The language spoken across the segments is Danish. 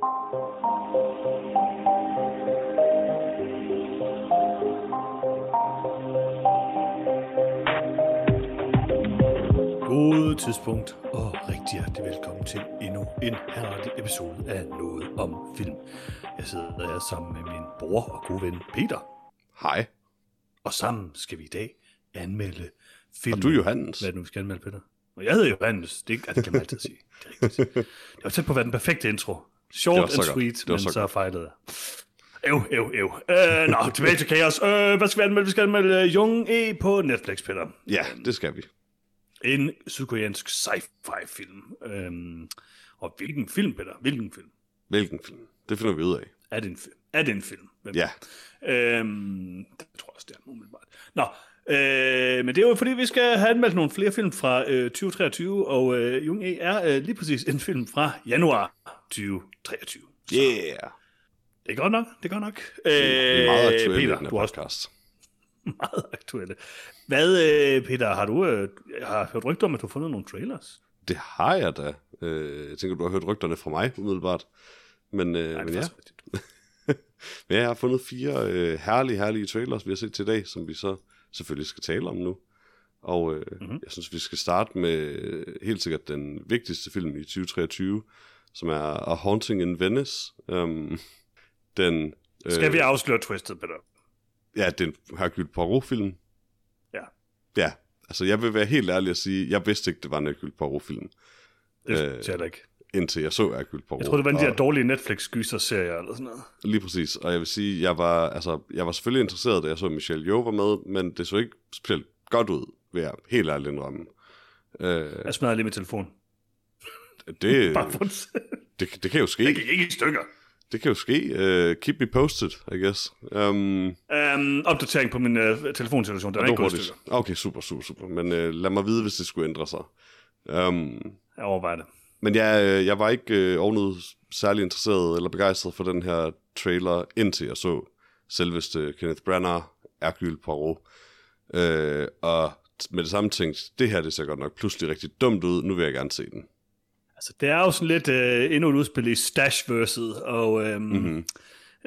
God tidspunkt, og rigtig hjertelig velkommen til endnu en herlig episode af Noget om Film. Jeg sidder her sammen med min bror og gode ven Peter, Hej. og sammen skal vi i dag anmelde film. Og du er Johannes. Hvad er det nu, vi skal anmelde, Peter? Og jeg hedder Johannes, det, det kan man altid sige. Det er rigtigt. Det var tæt på at være den perfekte intro. Short and sweet, Det men så så fejlede jeg. Ev, ev, ev. Øh, nå, tilbage til kaos. Øh, hvad skal vi anmelde? Vi skal anmelde uh, Jung E på Netflix, Peter. Ja, det skal vi. En sydkoreansk sci-fi film. Øhm, og hvilken film, Peter? Hvilken film? Hvilken film? Det finder vi ud af. Er det en film? Er det en film? Hvem? Ja. Øhm, det tror jeg også, det er umiddelbart. Nå, øh, men det er jo fordi, vi skal have anmeldt nogle flere film fra øh, 2023, og øh, Jung E er øh, lige præcis en film fra januar 2023. Så Yeah. Det er godt nok, det er godt nok. Vi er meget aktuelle i Peter, du også podcast. meget aktuelle. Hvad, øh, Peter, har du øh, har hørt rygter om, at du har fundet nogle trailers? Det har jeg da. Øh, jeg tænker, du har hørt rygterne fra mig, umiddelbart. Men, øh, Nej, men det ja. men jeg har fundet fire øh, herlige, herlige trailers, vi har set til i dag, som vi så selvfølgelig skal tale om nu. Og øh, Mhm. mm-hmm. jeg synes, vi skal starte med øh, helt sikkert den vigtigste film i 2023, som er A Haunting in Venice. Um, den, øh, Skal vi afsløre twistet, Peter? Ja, det er en Hercule Poirot-film. Ja. Ja, altså jeg vil være helt ærlig at sige, jeg vidste ikke, det var en Hercule Poirot-film, Det Øh, jeg ikke. Indtil jeg så Hercule Poirot. Jeg troede, det var en af de her Og- dårlige Netflix-gyser-serier eller sådan noget. Lige præcis, og jeg vil sige, jeg var, altså, jeg var selvfølgelig interesseret, da jeg så Michelle Yeoh var med, men det så ikke specielt godt ud, vil jeg helt ærligt indrømme. Øh, Jeg smadrede lige min telefon. det, Bare for det, det kan jo ske. Det gik ikke i stykker. Det kan jo ske. Uh, keep me posted, I guess. Um, Um, opdatering på min uh, telefonsituation, den er ikke gået stykker. Okay, super, super, super. Men uh, lad mig vide, hvis det skulle ændre sig. Um, Jeg overvejer det. Men jeg, øh, jeg var ikke øh, ovenud særlig interesseret eller begejstret for den her trailer, indtil jeg så selveste Kenneth Branagh, Hercule Poirot. Øh, og med det samme tænkte, det her det ser godt nok pludselig rigtig dumt ud, nu vil jeg gerne se den. Altså, det er jo sådan lidt uh, endnu et udspil i Stashverset, og Mhm. mm-hmm.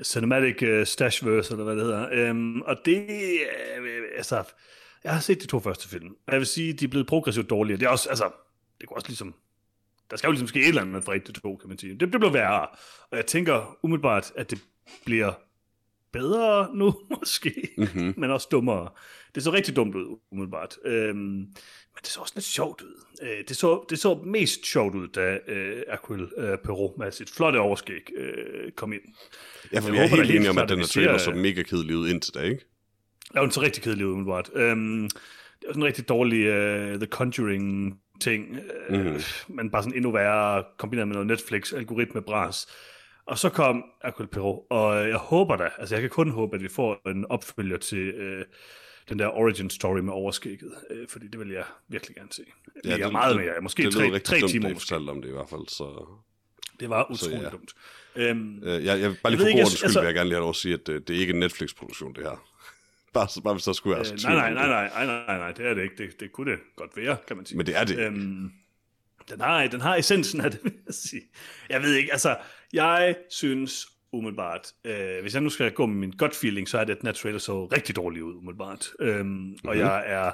Cinematic uh, Stashverse, eller hvad det hedder. Um, og det, uh, altså, jeg har set de to første film, og jeg vil sige, de er blevet progressivt dårligere. Det er også, altså, det går også ligesom, der skal jo ligesom ske et eller andet fra et til to, kan man sige. Det, det bliver værre, og jeg tænker umiddelbart, at det bliver bedre nu, måske, Mm-hmm. men også dummere. Det så rigtig dumt ud, umiddelbart. Øhm, men det så også lidt sjovt ud. Øh, det, så, det så mest sjovt ud, da øh, Hercule øh, Perrault med sit flotte overskæg øh, kom ind. Ja, for Jeg jeg er håber da helt enig om, at den her trailer så mega kedelig ud indtil da, ikke? Ja, den så rigtig kedelig ud, umiddelbart. Øhm, det var sådan en rigtig dårlig uh, The Conjuring-ting, øh, Mhm. mm. men bare sådan endnu værre, kombineret med noget Netflix-algoritme bras. Og så kom Hercule Perrault, og jeg håber da, altså jeg kan kun håbe, at vi får en opfølger til øh, den der origin story med overskægget, øh, fordi det vil jeg virkelig gerne se. Ja, jeg er meget mere, måske det tre, lød rigtig tre dumt, timer I måske. om det i hvert fald, så... Det var utroligt ja. dumt. Øhm, Øh, jeg, jeg, bare lige for god jeg- skyld altså- vil jeg gerne lige have lov at sige, at øh, det er ikke en Netflix-produktion, det her. Bare, så- bare hvis der skulle være øh, så nej, nej, nej, det. nej, nej, nej, nej, det er det ikke. Det, det kunne det godt være, kan man sige. Men det er det. Øhm, den, har, den har essensen af det, vil jeg sige. Jeg ved ikke, altså, jeg synes umiddelbart, øh, hvis jeg nu skal gå med min gut feeling, så er det, at den her trailer så rigtig dårlig ud, umiddelbart. Øhm, mm-hmm. Og jeg er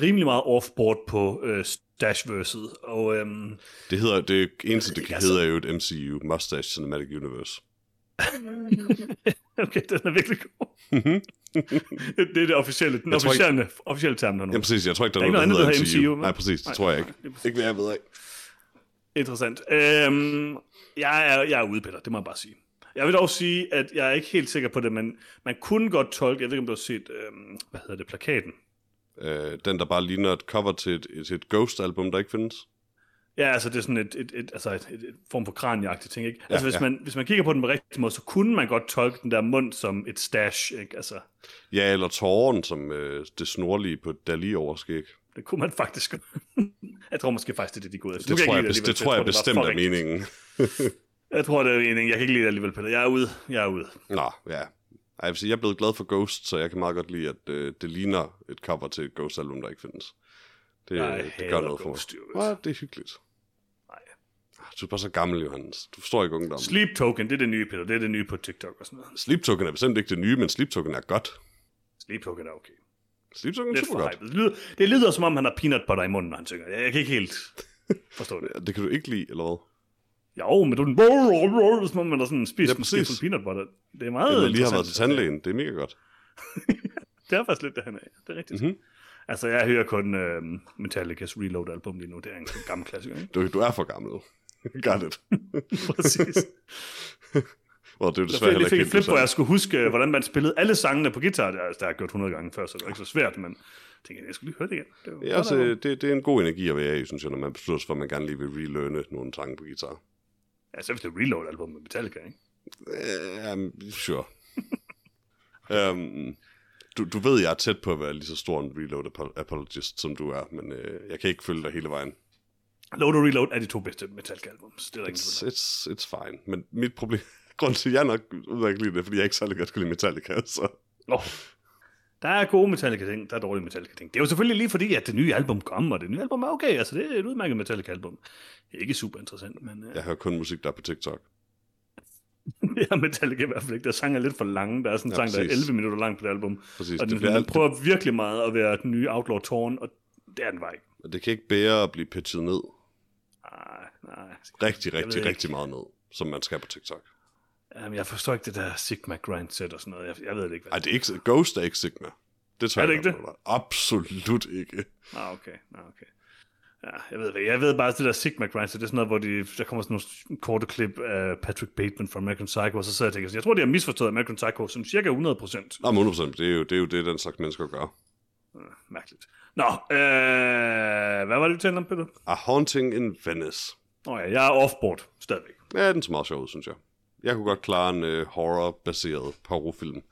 rimelig meget off-board på øh, Stashverset, og øhm, Det hedder, det eneste, det kan Altså- hedde, er jo et MCU, Mustache Cinematic Universe. okay, den er virkelig god. det, det er det officielle, den Jeg tror ikke- officielle, officielle term der nu. Ja, præcis. Jeg tror ikke, der er, Der er noget, der hedder MCU. MCU, Nej, præcis. Det Nej, tror jeg nej, ikke. præcis. Ikke hvad jeg ved af. Interessant. Øhm, jeg, er, jeg er ude, Peter, det må jeg bare sige. Jeg vil dog sige, at jeg er ikke helt sikker på det, men man kunne godt tolke, jeg ved ikke, om du har set, øhm, hvad hedder det, plakaten. Øh, den, der bare ligner et cover til et, til et Ghost-album, der ikke findes. Ja, altså det er sådan et, et, et, altså et, et, et form for kraniagtigt ting, ikke? Ja, Altså hvis, ja. man, hvis man kigger på den på rigtig måde, så kunne man godt tolke den der mund som et stash, ikke? Altså, Ja, eller tåren, som øh, det snorlige på Dali-overskæg. det kunne man faktisk Jeg tror måske faktisk, det er det, de går efter. Det, tror jeg, bes- det alligevel, tror jeg for bestemt er meningen. Jeg tror, det er meningen. Jeg kan ikke lide det alligevel, Peter. Jeg er ude. Jeg er ude. Nå, ja. Ej, jeg, vil sige, jeg er blevet glad for Ghost, så jeg kan meget godt lide, at øh, det ligner et cover til et Ghost-album, der ikke findes. Det, Jeg det gør noget for mig. Ja, det er hyggeligt. Nej. Du er bare så gammel, Johannes. Du forstår ikke ungdom. Sleep Token, det er det nye, Peter. Det er det nye på TikTok og sådan noget. Sleep Token er bestemt ikke det nye, men Sleep Token er godt. Sleep Token er okay. Sleep Token er super godt. Det lyder, det lyder som om, han har peanut butter i munden, når han synger. Jeg, jeg kan ikke helt forstå det. Det kan du ikke lide, eller hvad? Jo, men du er den... Som om man har sådan spist Ja, præcis. sådan peanut butter. Det er meget Eller lige har været til tandlægen. Det er mega godt. Det er faktisk lidt det, han er. Det er rigtigt. Mhm. Altså, jeg hører kun øh, Metallicas Reload-album lige nu. Det er en gammel klassiker, ikke? Du, du er for gammel. Got it. Præcis. Well, det er desværre jeg fik et flip, hvor jeg skulle huske, øh, hvordan man spillede alle sangene på guitar. Det har altså, har jeg gjort 100 gange før, så det var ikke så svært, men jeg tænkte, jeg skulle lige høre det igen. Det Ja, altså, det, det er en god energi at være i, synes jeg, når man beslutter sig for, at man gerne lige vil relearne nogle sange på guitar. ja, så hvis det er Reload-album med Metallica, ikke? Um, sure. um, du, du ved, jeg er tæt på at være lige så stor en reload apo- apologist, som du er, men uh, jeg kan ikke følge dig hele vejen. Load og Reload er de to bedste Metallica-albums. Det er der It's, it's, it's fine. Men mit problem, grund til, at jeg nok udmærket lide det, fordi jeg ikke særlig godt kan lide Metallica, så... Oh. Der er gode Metallica-ting, der er dårlige Metallica-ting. Det er jo selvfølgelig lige fordi, at det nye album kommer, og det nye album er okay. Altså, det er et udmærket Metallica-album. Ikke super interessant, men uh, Jeg hører kun musik, der er på TikTok. det er Metallica i hvert fald ikke. Der sang er lidt for lange. Der er sådan en Ja, sang, der er præcis. 11 minutter lang på det album. Præcis. Og Det, den, bliver den prøver virkelig meget at være den nye Outlaw Torn, og det er den bare ikke. det kan ikke bære at blive pitchet ned Nej, nej. rigtig, rigtig, rigtig meget ned, som man skal på TikTok. Jamen, jeg forstår ikke det der Sigma grindset og sådan noget. Jeg, jeg ved det ikke, hvad Ej, det er ikke, Ghost er ikke Sigma. Det tør Er det ikke dig. Absolut ikke. Ah, okay. Ah, okay. Ja, jeg ved, hvad- jeg ved bare, at det der Sigma grindset, det er sådan noget, hvor de, der kommer sådan nogle korte klip af Patrick Bateman fra American Psycho, og så sidder jeg og tænker, jeg tror, de har misforstået American Psycho som cirka 100 procent. Nå, men 100%, det er jo det, er jo det den slags mennesker gør. Mærkeligt. Nå, øh, hvad var det, vi talte om, Peter? A Haunting in Venice. Nå ja, jeg er offboard stadigvæk. Ja, den er meget sjov ud, synes jeg. Jeg kunne godt klare en uh, horror-baseret parofilm.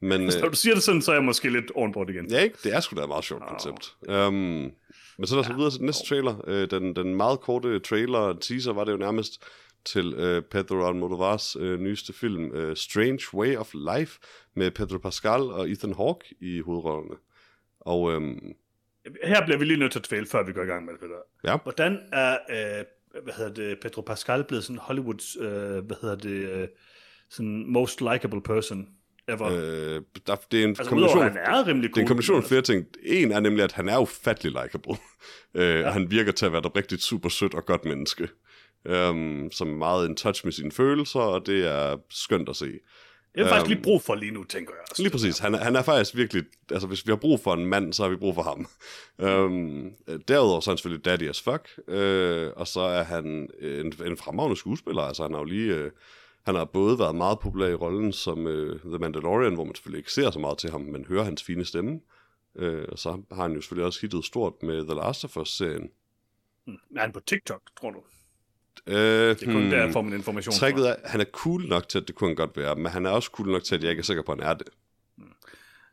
Men Når uh, du siger det sådan, så er jeg måske lidt onboard igen. ja, ikke, det er sgu da et meget sjovt koncept. Um, men så lad os ja. videre til den næste trailer. Uh, den, den meget korte trailer, teaser, var det jo nærmest til uh, Pedro Almodovars uh, nyeste film, uh, Strange Way of Life, med Pedro Pascal og Ethan Hawke i hovedrollerne. Og um, Her bliver vi lige nødt til at tvæle, før vi går i gang med det, Peter. ja, Hvordan er, øh, hvad hedder det, Pedro Pascal blevet sådan Hollywoods, øh, hvad hedder det, øh, sådan most likable person ever? Øh, øh, der, det er en altså, kombination... han er rimelig Det er en cool, kombination af men flere ting. En er nemlig, at han er ufattelig likable. øh, ja. Han virker til at være et rigtig super sødt og godt menneske. Um, som er meget in touch med sine følelser, og det er skønt at se. Det er faktisk Øhm, lige brug for lige nu, tænker jeg også. Lige præcis. Han er, han er faktisk virkelig... Altså, hvis vi har brug for en mand, så har vi brug for ham. Um, derudover så er han selvfølgelig daddy as fuck. Uh, og så er han en, en fremragende skuespiller. Altså, han har jo lige... Uh, han har både været meget populær i rollen som uh, The Mandalorian, hvor man selvfølgelig ikke ser så meget til ham, men hører hans fine stemme. Uh, og så har han jo selvfølgelig også hittet stort med The Last of Us-serien. Er han på TikTok, tror du? Uh, Det er kun hmm. der, får man information. Tricket er, han er cool nok til, at det kunne han godt være, men han er også cool nok til, at jeg ikke er sikker på, at han er det.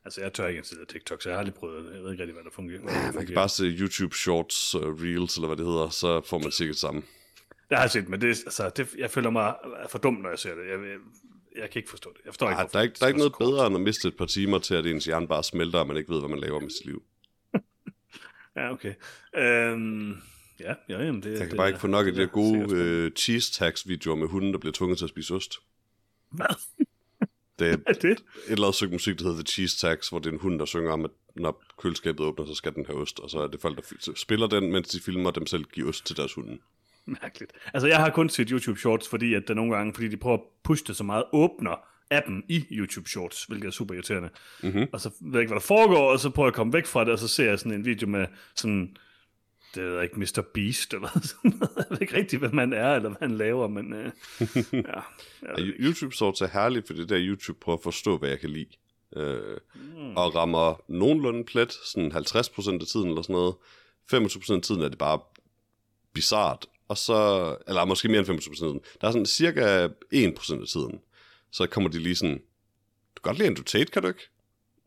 Altså, jeg tør ikke af TikTok, så jeg har aldrig prøvet det. Jeg ved ikke rigtig, hvad der fungerer. Der Man kan bare se YouTube Shorts, uh, Reels, eller hvad det hedder, så får man sikkert sammen. Det har jeg set, men det, altså, det, jeg føler mig for dum, når jeg ser det. Jeg, jeg, jeg kan ikke forstå det. Jeg forstår ikke, Ej, hvorfor der, er ikke, der er ikke noget kort. bedre end at miste et par timer til, at ens hjerne bare smelter, og man ikke ved, hvad man laver med sit liv. Ja, okay. Øhm, ja, ja, jamen, det, Jeg kan det, bare ikke få nok af de der er gode øh, cheese tax videoer med hunden, der bliver tvunget til at spise ost. Hvad Det er et er det? eller andet stykke musik, der hedder The Cheese Tax, hvor det er en hund, der synger om, at når køleskabet åbner, så skal den have ost. Og så er det folk, der spiller den, mens de filmer dem selv give ost til deres hunde. Mærkeligt. Altså, jeg har kun set YouTube Shorts, fordi at der nogle gange, fordi de prøver at pushe det så meget, åbner appen i YouTube Shorts, hvilket er super irriterende. Mhm. Og så ved jeg ikke, hvad der foregår, og så prøver jeg at komme væk fra det, og så ser jeg sådan en video med sådan, det ved jeg ikke, Mr. Beast, eller sådan noget. Jeg ved ikke rigtig, hvad man er, eller hvad han laver, men øh, ja. Ja. YouTube Shorts er herligt, for det der YouTube prøver at forstå, hvad jeg kan lide. Øh, Og rammer nogenlunde plet, sådan 50% af tiden eller sådan noget. 25% af tiden er det bare bizart. Og så, eller måske mere end 25% af tiden. Der er sådan cirka 1% af tiden. Så kommer de lige sådan, du kan godt lide Tate, kan du ikke?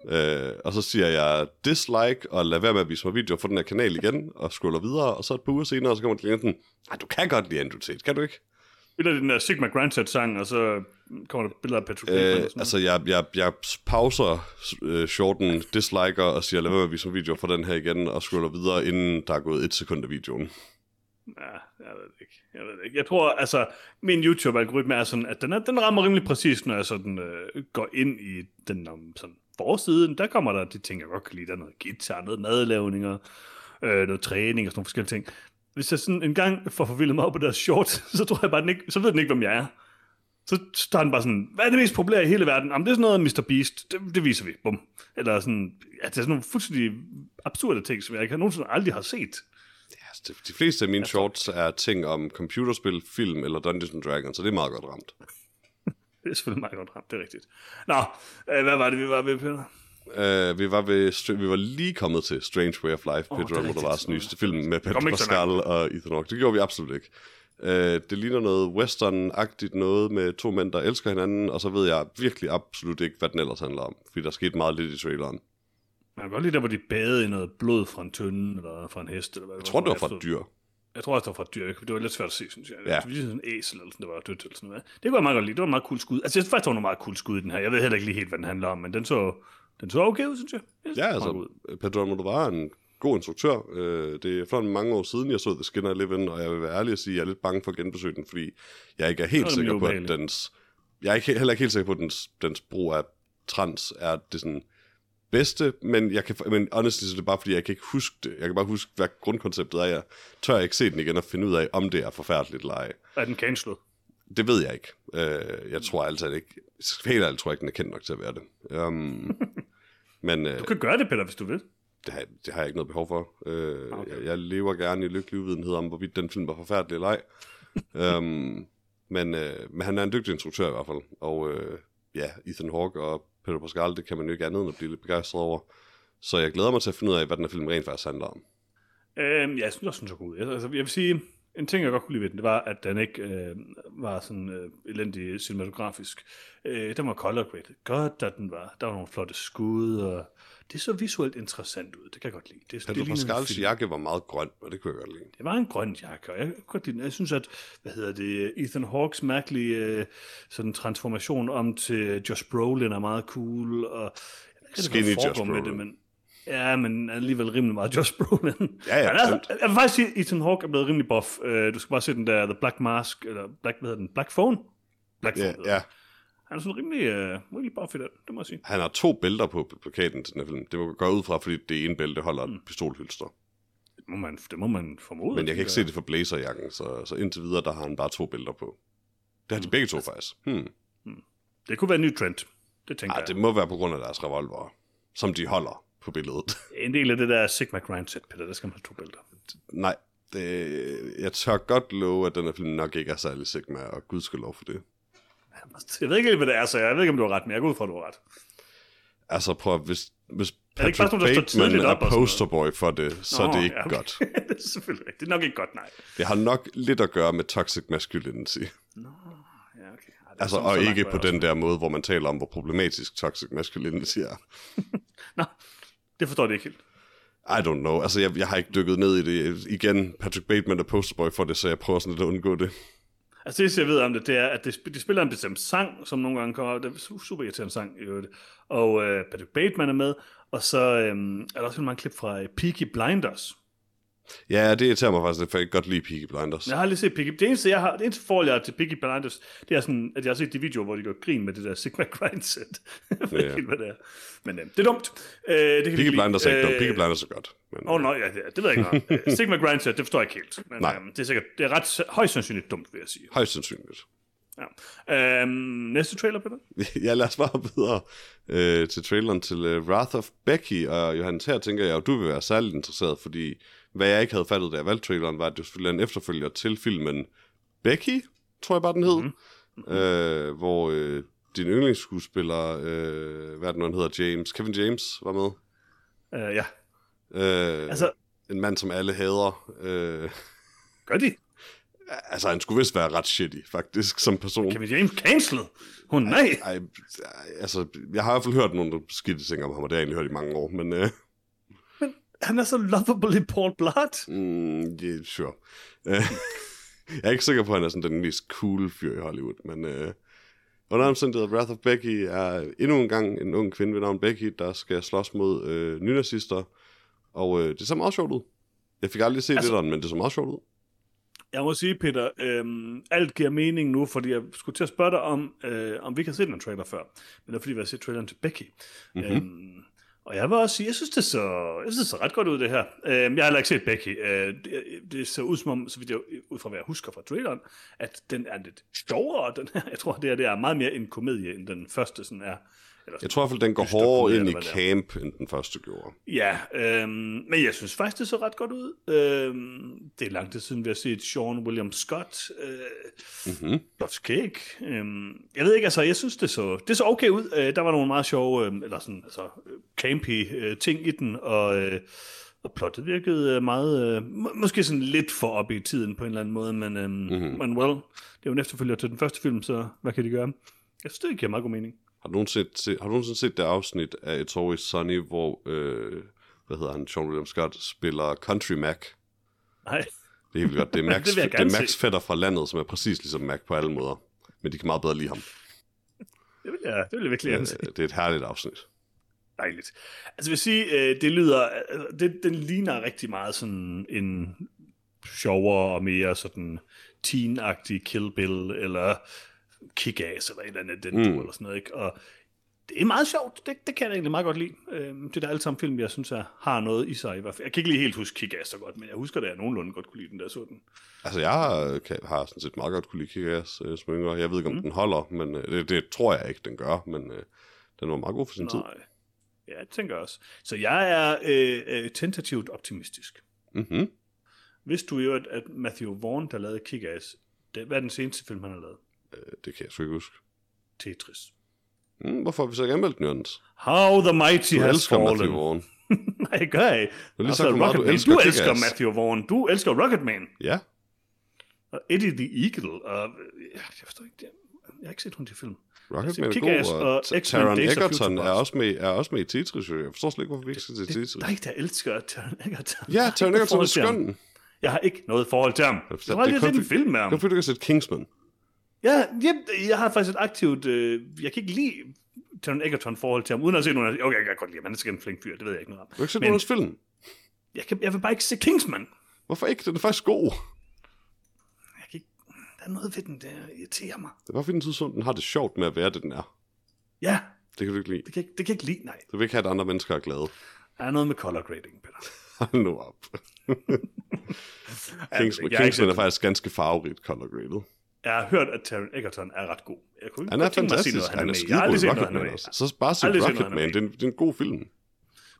Øh, og så siger jeg dislike, og lad være med at vise mig videoer for den her kanal igen, og scroller videre, og så et par uger senere, så kommer de lige sådan, nej, du kan godt lide Andrew Tate, kan du ikke? De den der Sigma Grandset sang, og så kommer der billeder af Patrick Øh, sådan altså, jeg, jeg, jeg pauser øh, shorten, disliker og siger, lad være med at vise mig videoer for den her igen, og scroller videre, inden der er gået et sekund af videoen. Ja, jeg ved det ikke. Jeg ved det ikke. Jeg tror, altså, min YouTube-algoritme er sådan, at den, er, den rammer rimelig præcis, når jeg sådan øh, går ind i den om sådan forsiden. Der kommer der de ting, jeg godt kan lide. Der er noget guitar, noget madlavninger, øh, noget træning og sådan nogle forskellige ting. Hvis jeg sådan en gang får forvildet mig op på deres short, så tror jeg bare, den ikke, så ved den ikke, hvem jeg er. Så står den bare sådan, hvad er det mest populære i hele verden? Jamen, det er sådan noget Mr. Beast, det, det viser vi, bum. Eller sådan, ja, det er sådan nogle fuldstændig absurde ting, som jeg ikke nogensinde aldrig har set. Altså, de, de fleste af mine shorts er ting om computerspil, film eller Dungeons and Dragons, så det er meget godt ramt. Det er selvfølgelig meget godt ramt, det er rigtigt. Nå, øh, hvad var det, vi var ved, Peter? Uh, vi, var ved, vi var lige kommet til Strange Way of Life, Åh, Pedro rigtigt. nyeste film med Pedro Pascal og Ethan Hawke. Det gjorde vi absolut ikke. Uh, det ligner noget western-agtigt noget med to mænd, der elsker hinanden, og så ved jeg virkelig absolut ikke, hvad den ellers handler om, fordi der skete meget lidt i traileren. Man kan godt lide der, hvor de badede i noget blod fra en tønde, eller fra en hest, eller hvad Jeg tror, det var fra et dyr. Jeg tror også, det var fra et dyr. Det var lidt svært at se, synes jeg. Ja. Det var sådan en æsel, eller sådan, det var dødt, eller sådan noget. Det jeg meget godt lide. Det var meget cool skud. Altså, jeg synes faktisk, det var noget meget cool skud i den her. Jeg ved heller ikke lige helt, hvad den handler om, men den så, den så okay ud, synes jeg. jeg synes, Ja, altså, ud. Pedro Almodóvar er en god instruktør. Øh, det er for mange år siden, jeg så The Skinner Eleven, og jeg vil være ærlig at sige, at jeg er lidt bange for at genbesøge den, fordi jeg ikke er helt det sikker på, at dens... Jeg er ikke, heller ikke helt sikker på, at dens, dens brug af trans er det sådan bedste, men, jeg kan, men honestly, så er det bare, fordi jeg kan ikke huske det. Jeg kan bare huske, hvad grundkonceptet er. Jeg tør ikke se den igen og finde ud af, om det er forfærdeligt eller ej. Er den cancelet? Det ved jeg ikke. Øh, jeg tror altså ikke... Helt ærligt tror jeg ikke, den er kendt nok til at være det. Um, men øh, Du kan gøre det, Peter, hvis du vil. det, har, det har jeg ikke noget behov for. Øh, Okay. okay. jeg, jeg lever gerne i lykkelig uvidenhed om, hvorvidt den film var forfærdelig eller ej. um, men, øh, men han er en dygtig instruktør i hvert fald. Og øh, ja, Ethan Hawke og Pedro Pascal, det kan man jo ikke andet end at blive lidt begejstret over. Så jeg glæder mig til at finde ud af, hvad den her film rent faktisk handler om. Øhm, ja, jeg synes også, den så god ud. Altså, altså jeg vil sige, en ting, jeg godt kunne lide ved den, det var, at den ikke øh, var sådan øh, elendig cinematografisk. Øh, den var color graded. Godt, at den var. Der var nogle flotte skud, og det så visuelt interessant ud. Det kan jeg godt lide. Det, Pedro det Pascals jakke var meget grøn, og det kunne jeg godt lide. Det var en grøn jakke, og jeg, kunne godt lide den. jeg synes, at hvad hedder det, Ethan Hawkes mærkelige øh, sådan transformation om til Josh Brolin er meget cool, og jeg ved ikke, Josh foregår med Brolin. det, men ja, men alligevel rimelig meget Josh Brolin. Ja, ja, Men altså, jeg vil faktisk sige, at Ethan Hawke er blevet rimelig buff. Uh, du skal bare se den der The Black Mask, eller Black, hvad hedder den? Black Phone? Black Phone, Ja, den. Han er sådan rimelig, uh, rimelig i den, det må jeg sige. Han har to bælter på plakaten til den her film. Det må gå ud fra, fordi det ene bælte holder et pistolhylster. Det må man, det må man formode. Men jeg kan ikke se det for blazerjakken, så, så indtil videre, der har han bare to billeder på. Det har de begge to faktisk. Hmm. Det kunne være en ny trend. Det tænker Ej, jeg. det må være på grund af deres revolver, som de holder på billedet. En del af det der Sigma Grindset, Peter, der skal man have to bælter. Nej, det, jeg tør godt love, at den her film nok ikke er særlig Sigma, og gud skal lov for det. Jeg ved ikke hvad det er, så jeg ved ikke, om du har ret, men jeg går ud fra, at du har ret. Altså prøv at, hvis, hvis Er det ikke Patrick står Bateman er posterboy for det, så er det ikke ja, okay. godt. det er selvfølgelig rigtigt. Det er nok ikke godt, nej. Det har nok lidt at gøre med toxic masculinity. Nå, ja, okay. Er Altså, sådan, og så ikke på den der måde, hvor man taler om, hvor problematisk toxic masculinity er. Nå, det forstår jeg ikke helt. I don't know. Altså, jeg, jeg har ikke dykket ned i det. Igen, Patrick Bateman er posterboy for det, så jeg prøver sådan lidt at undgå det. Altså det, jeg ved om det, det er, at de, de spiller en bestemt sang, som nogle gange kommer, det er super irriterende sang i øvrigt. Og øh, Patrick Bateman er med, og så øh, er der også mange klip fra øh, Peaky Blinders. Ja, det irriterer mig faktisk for jeg kan godt lide Peaky Blinders. Jeg har lige set Peaky Det eneste, jeg har, det eneste forhold, jeg har til Peaky Blinders, det er sådan, at jeg har set de videoer, hvor de gør grin med det der Sigma Grindset. jeg ved Ja. ikke helt, hvad det er. Men øh, det er dumt. Øh, det kan Peaky. Blinders er ikke dumt. Øh, Peaky Blinders er godt. Men, Åh, oh, nej, ja, det, det ved jeg ikke. Øh, Sigma Grindset, det forstår jeg ikke helt. Men Nej. øhm, det er sikkert, det er ret højst sandsynligt dumt, vil jeg sige. Højst sandsynligt. Ja. Øhm, næste trailer, Peter? ja, lad os bare videre øh, til traileren til uh, Wrath of Becky. Og Johannes, her tænker jeg, at du vil være særligt interesseret, fordi hvad jeg ikke havde fattet, da jeg valgte traileren, var, at det selvfølgelig er en efterfølger til filmen Becky, tror jeg bare, den hed. Mm-hmm. Øh, hvor øh, din yndlingsskuespiller, øh, hvad er det nu, han hedder, James, Kevin James, var med. Uh, ja. Øh, Altså, en mand, som alle hader. Øh, gør de? altså, han skulle vist være ret shitty, faktisk, som person. Kevin James cancelled? Hun, nej. Ej, ej, altså, jeg har i hvert fald hørt nogle skidte ting om ham, og det har jeg egentlig hørt i mange år, men... Øh, Han er så lovable i Paul Blart. Mm, yeah, sure. Øh, jeg er ikke sikker på, at han er sådan den mest cool fyr i Hollywood, men uh, under omstændigheder, Wrath of Becky er endnu en gang en ung kvinde ved navn Becky, der skal slås mod uh, nynazister, og uh, det ser meget sjovt ud. Jeg fik aldrig set Altså- det, men det så meget sjovt ud. Jeg må sige, Peter, øhm, alt giver mening nu, fordi jeg skulle til at spørge dig om, øh, om vi ikke har set en trailer før. Men det er fordi, vi har set traileren til Becky. Mm-hmm. Øhm, og jeg vil også sige, jeg synes, det så, jeg synes, det så ret godt ud, det her. Øhm, jeg har heller ikke set Becky. Øh, det, det ser ud som om, så vidt jeg, ud fra hvad jeg husker fra traileren, at den er lidt sjovere. Den her. Jeg tror, det, her, det er meget mere en komedie, end den første sådan er. Eller Jeg tror i hvert fald, den går hårdere ind i camp, end den første gjorde. Ja, øhm, men jeg synes faktisk, det så ret godt ud. Øhm, det er lang tid siden, vi har set Sean William Scott. Øh, Mm-hmm. Cake. Øhm, jeg ved ikke, altså, jeg synes, det så, det så okay ud. Øh, der var nogle meget sjove, øh, eller sådan, altså, campy øh, ting i den, og, øh, og plottet virkede øh, meget, øh, må, måske sådan lidt for op i tiden på en eller anden måde, men, øh, mm-hmm. men well, det er jo en efterfølger til den første film, så hvad kan de gøre? Jeg synes, det giver meget god mening. Har du nogensinde set, har du nogensinde set det afsnit af It's Always Sunny, hvor, øh, hvad hedder han, Sean William Scott, spiller Country Mac? Nej, Det er helt godt. Det er Max, Det det er Max fætter fra landet, som er præcis ligesom Mac på alle måder. Men de kan meget bedre lide ham. det vil jeg, det vil jeg virkelig gerne se. Det er et herligt afsnit. Dejligt. Altså jeg vil sige, øh, det lyder, øh, det, den ligner rigtig meget sådan en sjovere og mere sådan teen-agtig Kill Bill, eller Kick-Ass, eller et eller andet, den mm. eller sådan noget, ikke? Og det er meget sjovt, det, det kan jeg egentlig meget godt lide. Øh, det er da alle sammen film, jeg synes, jeg har noget i sig i hvert fald. Jeg kan ikke lige helt huske Kick-Ass så godt, men jeg husker, at jeg nogenlunde godt kunne lide den der så den. Altså, jeg har, kan, har sådan set meget godt kunne lide Kick-Ass øh, som yngre. Jeg ved ikke, om mm. den holder, men øh, det, det, tror jeg ikke, den gør. Men øh, den var meget god for sin tid. Nej. Ja, det tænker jeg også. Så jeg er øh, øh, tentativt optimistisk. Mm-hmm. Hvis du jo, at, at Matthew Vaughn, der lavede Kick-Ass, det, hvad er den seneste film, han har lavet? Øh, det kan jeg sgu ikke huske. Tetris. Mm, hvorfor har vi så ikke anmeldt den, Jørgens? How the mighty Du has elsker fallen. Matthew Vaughn. Nej, det gør jeg ikke. lige Altså, sagt, hvor meget du elsker du elsker. Matthew Vaughn. Du elsker Rocketman. Ja, Og Eddie the Eagle. Og, øh, jeg forstår ikke det. Jeg har ikke set hun til film. Rocketman er Kick-Ass god, og og Taron Egerton er også, med, er også med i Tetris. Jeg forstår slet ikke, hvorfor vi ikke skal til Tetris. Det er ikke, der elsker Taron Egerton. Ja, Taron Egerton er skøn. Jeg har ikke noget forhold til ham. Jeg forstår- har aldrig det er set kun en film med ham. Det er fordi, du ikke har set Kingsman. Ja, jeg, jeg har faktisk et aktivt... Øh, jeg kan ikke lide Taron Egerton forhold til ham, uden at se nogen. Okay, jeg kan godt lide ham. Han er sikkert en flink fyr, det ved jeg ikke noget om. Du ikke Men- nogen film. Jeg, kan, jeg vil bare ikke se Kingsman. Hvorfor ikke? Den er faktisk god. Jeg kan ikke, der er noget ved den, der irriterer mig. Det er bare fordi, den tidspunkt, den har det sjovt med at være det, den er. Ja, Det kan du ikke lide. det kan, det kan jeg ikke lide, nej. Du vil ikke have, at andre mennesker er glade. Der er noget med color grading, Peter. Hold nu op. Kingsman, har ikke Kingsman er faktisk ganske farverigt color graded. Jeg har hørt, at Taron Egerton er ret god. Jeg kunne Han er fantastisk. noget, Han er. Jeg i han er Rocketman med i. også. Så bare se er Rocketman. Det er, det er en god film. Men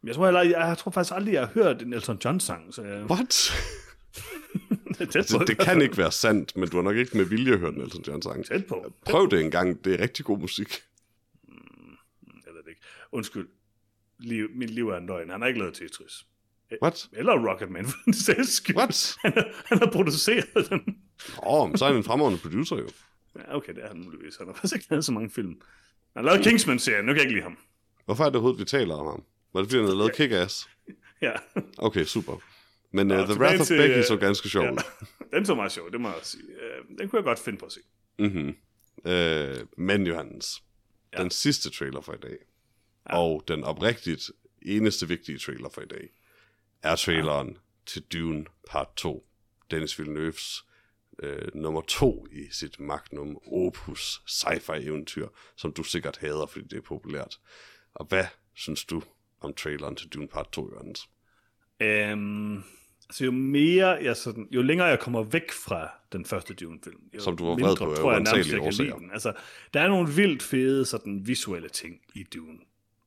Jeg tror, heller, jeg tror faktisk aldrig, jeg har hørt en Elton John-sang, så jeg What? er tæt på. Det, det kan ikke være sandt, men du har nok ikke med vilje hørt en Elton John sang. Tæt på. Prøv det en gang. Det er rigtig god musik. Jeg ved det ikke. Undskyld. Liv, mit liv er en løgn. Han har ikke lavet Tetris. What? Eller Rocketman, for den sags skyld. What? Han, har- han har produceret den. Åh, oh, så er han en fremragende producer jo. Ja, okay, det er han muligvis. Han har faktisk ikke lavet så mange film. Han har lavet Kingsman-serien, nu kan jeg ikke lide ham. Hvorfor er det overhovedet, vi taler om ham? Var det fordi, han havde lavet Kick-Ass? Ja, Okay, super. Men uh, The Wrath of til, Becky øh, så ganske sjov ja. den så meget sjov, det må jeg sige. Øh, Den kunne jeg godt finde på at se. Mm-hmm. Øh, men Johannes, Ja. den sidste trailer for i dag, ja. og den oprigtigt eneste vigtige trailer for i dag, er traileren ja. til Dune Part 2. Dennis Villeneuves øh, nummer to i sit magnum opus sci-fi eventyr, som du sikkert hader, fordi det er populært. Og hvad synes du om traileren til Dune Part 2, Johannes? Øhm, altså jo mere jeg sådan, jo længere jeg kommer væk fra den første Dune-film, jo Som du var mindre på tror jeg nærmest, jeg kan lide den. Altså, der er nogle vildt fede sådan visuelle ting i Dune.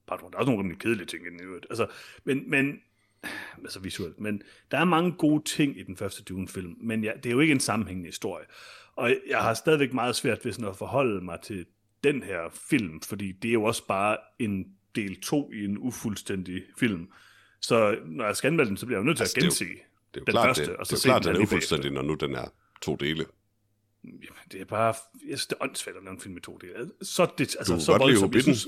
Pardon, der er også nogle rimelig kedelige ting i den øvrigt. Altså, men, men, altså visuelt, men der er mange gode ting i den første Dune-film, men ja, det er jo ikke en sammenhængende historie. Og jeg har stadigvæk meget svært ved sådan at forholde mig til den her film, fordi det er jo også bare en del 2 i en ufuldstændig film. Så når jeg skal anmelde den, så bliver jeg jo nødt til Altså, at det er jo- gense Det er jo den klart, første, det, og det, så er jo se klart, den den er ufuldstændig, når nu den er to dele. Jamen, det er bare, jeg synes, det er åndssvagt at lave en film i to dele. Så, det, altså, Du så godt lide Hobbiten. synes,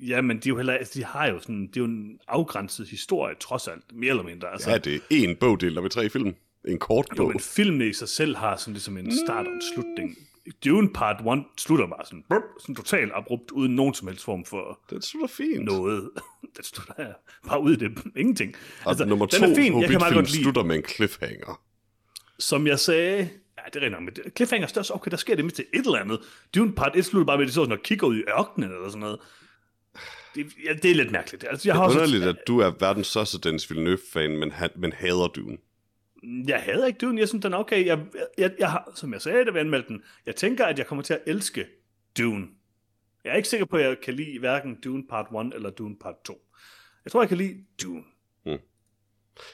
Ja, men de, er jo heller, altså, de har jo sådan, det er jo en afgrænset historie, trods alt, mere eller mindre. Altså, Ja, det er én bog delt op i tre film. En kort jo, bog. men filmen i sig selv har sådan ligesom en start og en slutning. Dune Part 1 slutter bare sådan, brup, sådan totalt abrupt, uden nogen som helst form for Den slutter fint. noget. Den slutter bare ud i det ingenting. Og altså, nummer to den er fin, jeg kan meget Hobbit-film godt lide. slutter med en cliffhanger. som jeg sagde, ja, det er rent nok, men det- Cliffhanger er også, okay, der sker det med til et eller andet. Dune Part 1 slutter bare med, at de så sådan og kigger ud i ørkenen eller sådan noget. Det, ja, det er lidt mærkeligt. Altså, jeg Det har er også, underligt, at du er verdens største Dennis Villeneuve-fan, men, han, men hader Dune. Jeg hader ikke Dune. Jeg synes, den er okay. Jeg, jeg, jeg har, som jeg sagde, da vi anmeldte den, jeg tænker, at jeg kommer til at elske Dune. Jeg er ikke sikker på, at jeg kan lide hverken Dune Part 1 eller Dune Part 2. Jeg tror, jeg kan lide Dune. Mm.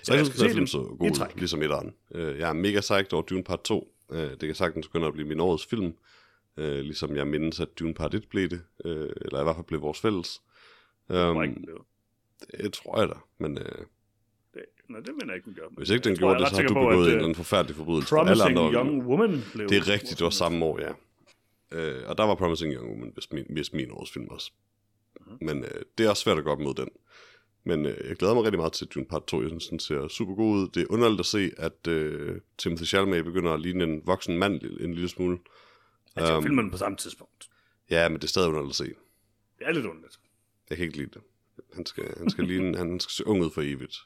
Så jeg jeg synes, dem så god ud, ligesom etteren. Øh, Jeg er mega psyched over Dune Part 2. Øh, Det kan sagtens begynde at blive min årets film. Øh, Ligesom jeg mindes, at Dune Part 1 blev det. Eller i hvert fald blev vores fælles. Um, ikke, den blev. det tror jeg da. Men øh, Det, nej, det mener jeg ikke, den gør. Men hvis ikke den jeg gjorde det, så har du på, begået at, en øh, eller anden forfærdelig forbrydelse. for alle Promising andre- Young Woman blev... Det er rigtigt, det var samme år, ja. Øh, og der var Promising Young Woman, hvis min, hvis min års film også. Mhm. Men øh, det er også svært at gå op mod den. Men øh, jeg glæder mig rigtig meget til Dune Part 2. Jeg synes, den ser super god ud. Det er underligt at se, at øh, Timothy Chalamet begynder at ligne en voksen mand en lille smule. Altså, jeg Øhm. filmer den på samme tidspunkt. Ja, men det er stadig underligt at se. Det er lidt underligt. Jeg kan ikke lide det. Han skal, han skal, ligne, han skal se ung ud for evigt.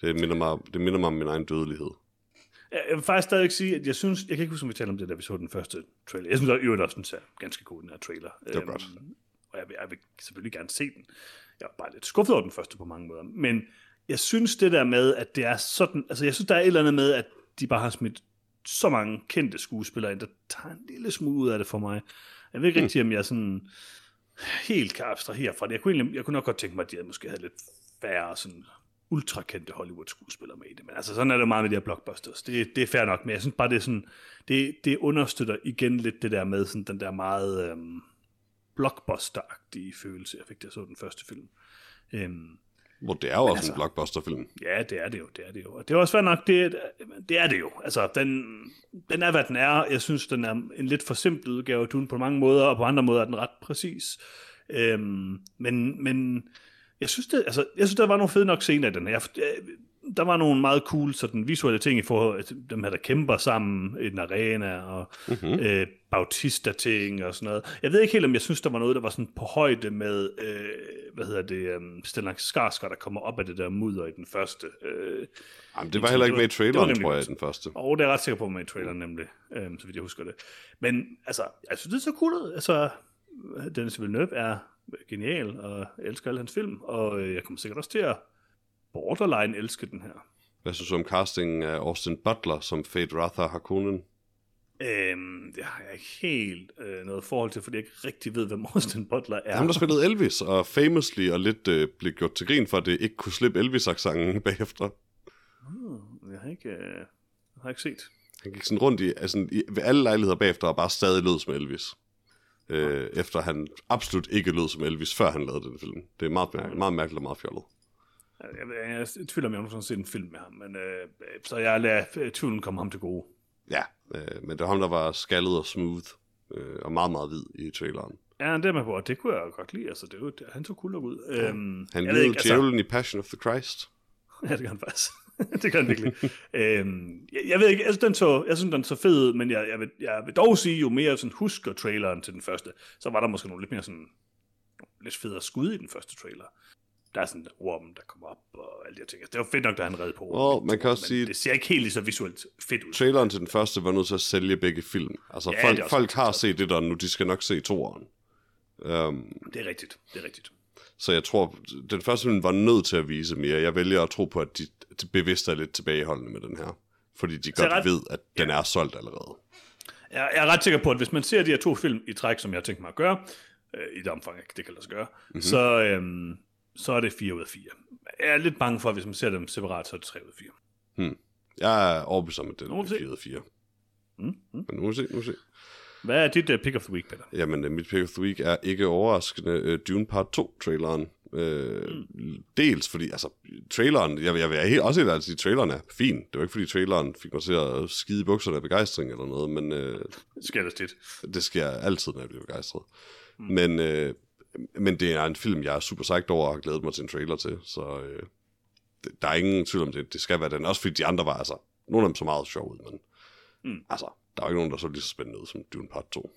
Det minder mig, det minder mig om min egen dødelighed. Jeg vil faktisk stadig sige, at jeg synes, jeg kan ikke huske, om vi talte om det, da vi så den første trailer. Jeg synes, at øvrigt også, den ser ganske god, den her trailer. Det var godt. Og jeg vil, jeg vil selvfølgelig gerne se den. Jeg er bare lidt skuffet over den første på mange måder. Men jeg synes det der med, at det er sådan, altså jeg synes, der er et eller andet med, at de bare har smidt så mange kendte skuespillere ind, der tager en lille smule ud af det for mig. Jeg ved ikke Hmm. rigtig, om jeg sådan helt kan abstrahere fra det. Jeg kunne, egentlig, jeg kunne nok godt tænke mig, at de havde måske havde lidt færre sådan ultrakendte Hollywood-skuespillere med i det. Men altså, sådan er det meget med de her blockbusters. Det, det er fair nok, men jeg synes bare, det er sådan, det, det understøtter igen lidt det der med sådan den der meget øhm, blockbuster-agtige følelse, jeg fik, da jeg så den første film. Øhm, hvor det er jo også altså- en blockbuster-film. Ja, det er det jo, det er det jo. Og det er også fair nok, det, det er det jo. Altså, den, den er, hvad den er. Jeg synes, den er en lidt for simpel udgave af Dune på mange måder, og på andre måder er den ret præcis. Øhm, men, men jeg synes, det, altså, jeg synes, der var nogle fede nok scener i den her. Jeg, der var nogle meget cool sådan, visuelle ting i forhold til dem her, der kæmper sammen i den arena, og mm-hmm. øh, Bautista-ting og sådan noget. Jeg ved ikke helt, om jeg synes, der var noget, der var sådan på højde med, øh, hvad hedder det, um, Stellan Skarsgård, der kommer op af det der mudder i den første. Øh, Jamen, det var heller ikke med i traileren, nemlig tror jeg, den første. og det er jeg ret sikker på med i traileren nemlig, øhm, så vidt jeg husker det. Men altså, jeg synes, det er så cool ud. Altså, Dennis Villeneuve er genial, og jeg elsker alle hans film, og øh, jeg kommer sikkert også til at borderline elske den her. Hvad synes du om castingen af Austin Butler som Fate Rather Harkonnen? Øhm, det har jeg ikke helt øh, noget forhold til, fordi jeg ikke rigtig ved, hvem Austin Butler er. Ham, der spillede Elvis, og famously og lidt øh, blev gjort til grin for, at det ikke kunne slippe Elvis-aksangen bagefter. Hmm, jeg har ikke, øh, jeg har ikke set. Han gik sådan rundt i, altså, i ved alle lejligheder bagefter, og bare stadig lød som Elvis. Øh, efter han absolut ikke lød som Elvis, før han lavede den film. Det er meget, meget mærkeligt og meget fjollet. Jeg, jeg, jeg, tvivler, om jeg nogensinde har set en film med ham, men øh, så jeg lader øh, tvivlen komme ham til gode. Ja, øh, men det var ham, der var skaldet og smooth, øh, og meget, meget hvid i traileren. Ja, det er med på, og det kunne jeg godt lide. Altså, det jo, det, han så cool nok ud. Øhm, Han led ikke, djævlen i Passion of the Christ. Ja, det gør han faktisk. det gør han virkelig. øhm, jeg, jeg ved ikke, altså, den så, jeg synes, den så fed men jeg, jeg, vil, jeg vil dog sige, jo mere sådan husker traileren til den første, så var der måske nogle lidt mere sådan, lidt federe skud i den første trailer. Der er sådan en orm, der kommer op, og alle de her ting. Altså, Det var fedt nok, da han redde på ormen. Åh, man kan også sige- Det ser ikke helt lige så visuelt fedt ud. Traileren til den første var nødt til at sælge begge film. Altså, Ja, ja, folk, folk har set det der nu, de skal nok se toeren. Um, Det er rigtigt, det er rigtigt. så jeg tror, den første film var nødt til at vise mere. Jeg vælger at tro på, at de, de bevidst er lidt tilbageholdende med den her. Fordi de godt ret- ved, at den er solgt allerede. Jeg, jeg er ret sikker på, at hvis man ser de her to film i træk, som jeg tænkt mig at gøre, øh, i det omfang, det kan lade sig gøre, Mhm. mm-hmm. så, øhm, så er det 4 ud af 4. Jeg er lidt bange for, at hvis man ser dem separat, så er det 3 ud af 4. Jeg er overbevist om, at må er vi se. 4 ud af 4. Mm, mm. Men nu må se, nu må se. Hvad er dit uh, pick of the week, Peter? Jamen, øh, mit pick of the week er ikke overraskende uh, Dune Part 2-traileren. Uh, mm. Dels fordi, altså, traileren, jeg, jeg vil helt, også helt sige, traileren er fin. Det var ikke fordi traileren fik mig til at skide i bukserne af begejstring eller noget, men uh, Det sker det tit. det sker altid, når jeg bliver begejstret. Mm. Men, uh, men det er en film, jeg er super psyched over og har glædet mig til en trailer til, så det, der er ingen tvivl om det. Det skal være den. Også fordi de andre var, altså, nogle af dem så meget sjov ud, men Mm. altså, der er ikke nogen, der så lige så spændende ud som Dune Part 2.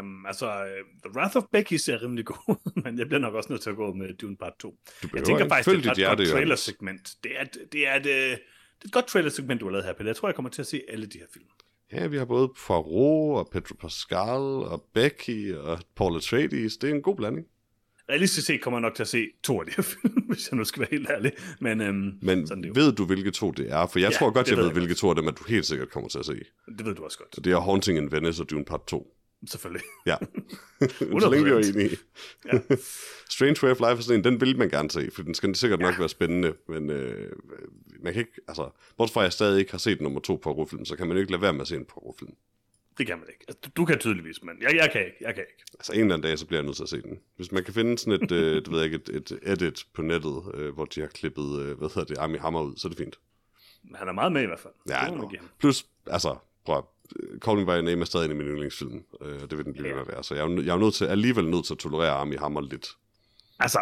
Um, altså, uh, The Wrath of Becky ser rimelig god men jeg bliver nok også nødt til at gå med Dune Part 2. Du Jeg tænker faktisk, det er et ret godt trailersegment. Det er, det er det, det er et godt trailer-segment, du har lavet her, Peter. Jeg tror, jeg kommer til at se alle de her film. Ja, vi har både Poirot og Pedro Pascal og Becky og Paul Atreides. Det er en god blanding. Realistisk set kommer jeg nok til at se to af de her film, hvis jeg nu skal være helt ærlig. Men, øhm, Men sådan det, ved du, hvilke to det er? For jeg Ja, tror godt, jeg ved jeg hvilke to af dem, at du helt sikkert kommer til at se. det ved du også godt, Så det er Haunting in Venice og Dune Part 2. selvfølgelig. Ja. Så længe vi er 100%. enige. Ja. Strange Way of Life er sådan en, den vil man gerne se, for den skal sikkert nok være spændende, men øh, man kan ikke, altså, bortset fra at jeg stadig ikke har set nummer to på film, så kan man jo ikke lade være med at se en på film. Det kan man ikke. Altså, du, du kan tydeligvis, men jeg, jeg kan ikke. Jeg kan ikke. Altså en eller anden dag, så bliver jeg nødt til at se den. Hvis man kan finde sådan et, øh, du ved ikke, et, et edit på nettet, øh, hvor de har klippet, øh, hvad hedder det, Army Hammer ud, så er det fint. Men han er meget med i hvert fald. Ja, det no. Plus, altså, prøv at- Call Me By Your Name er stadig en af mine yndlingsfilm, øh, og det vil den blive ved med at være. Så jeg er, jeg er nødt til, alligevel nødt til at tolerere Army Hammer lidt. Altså,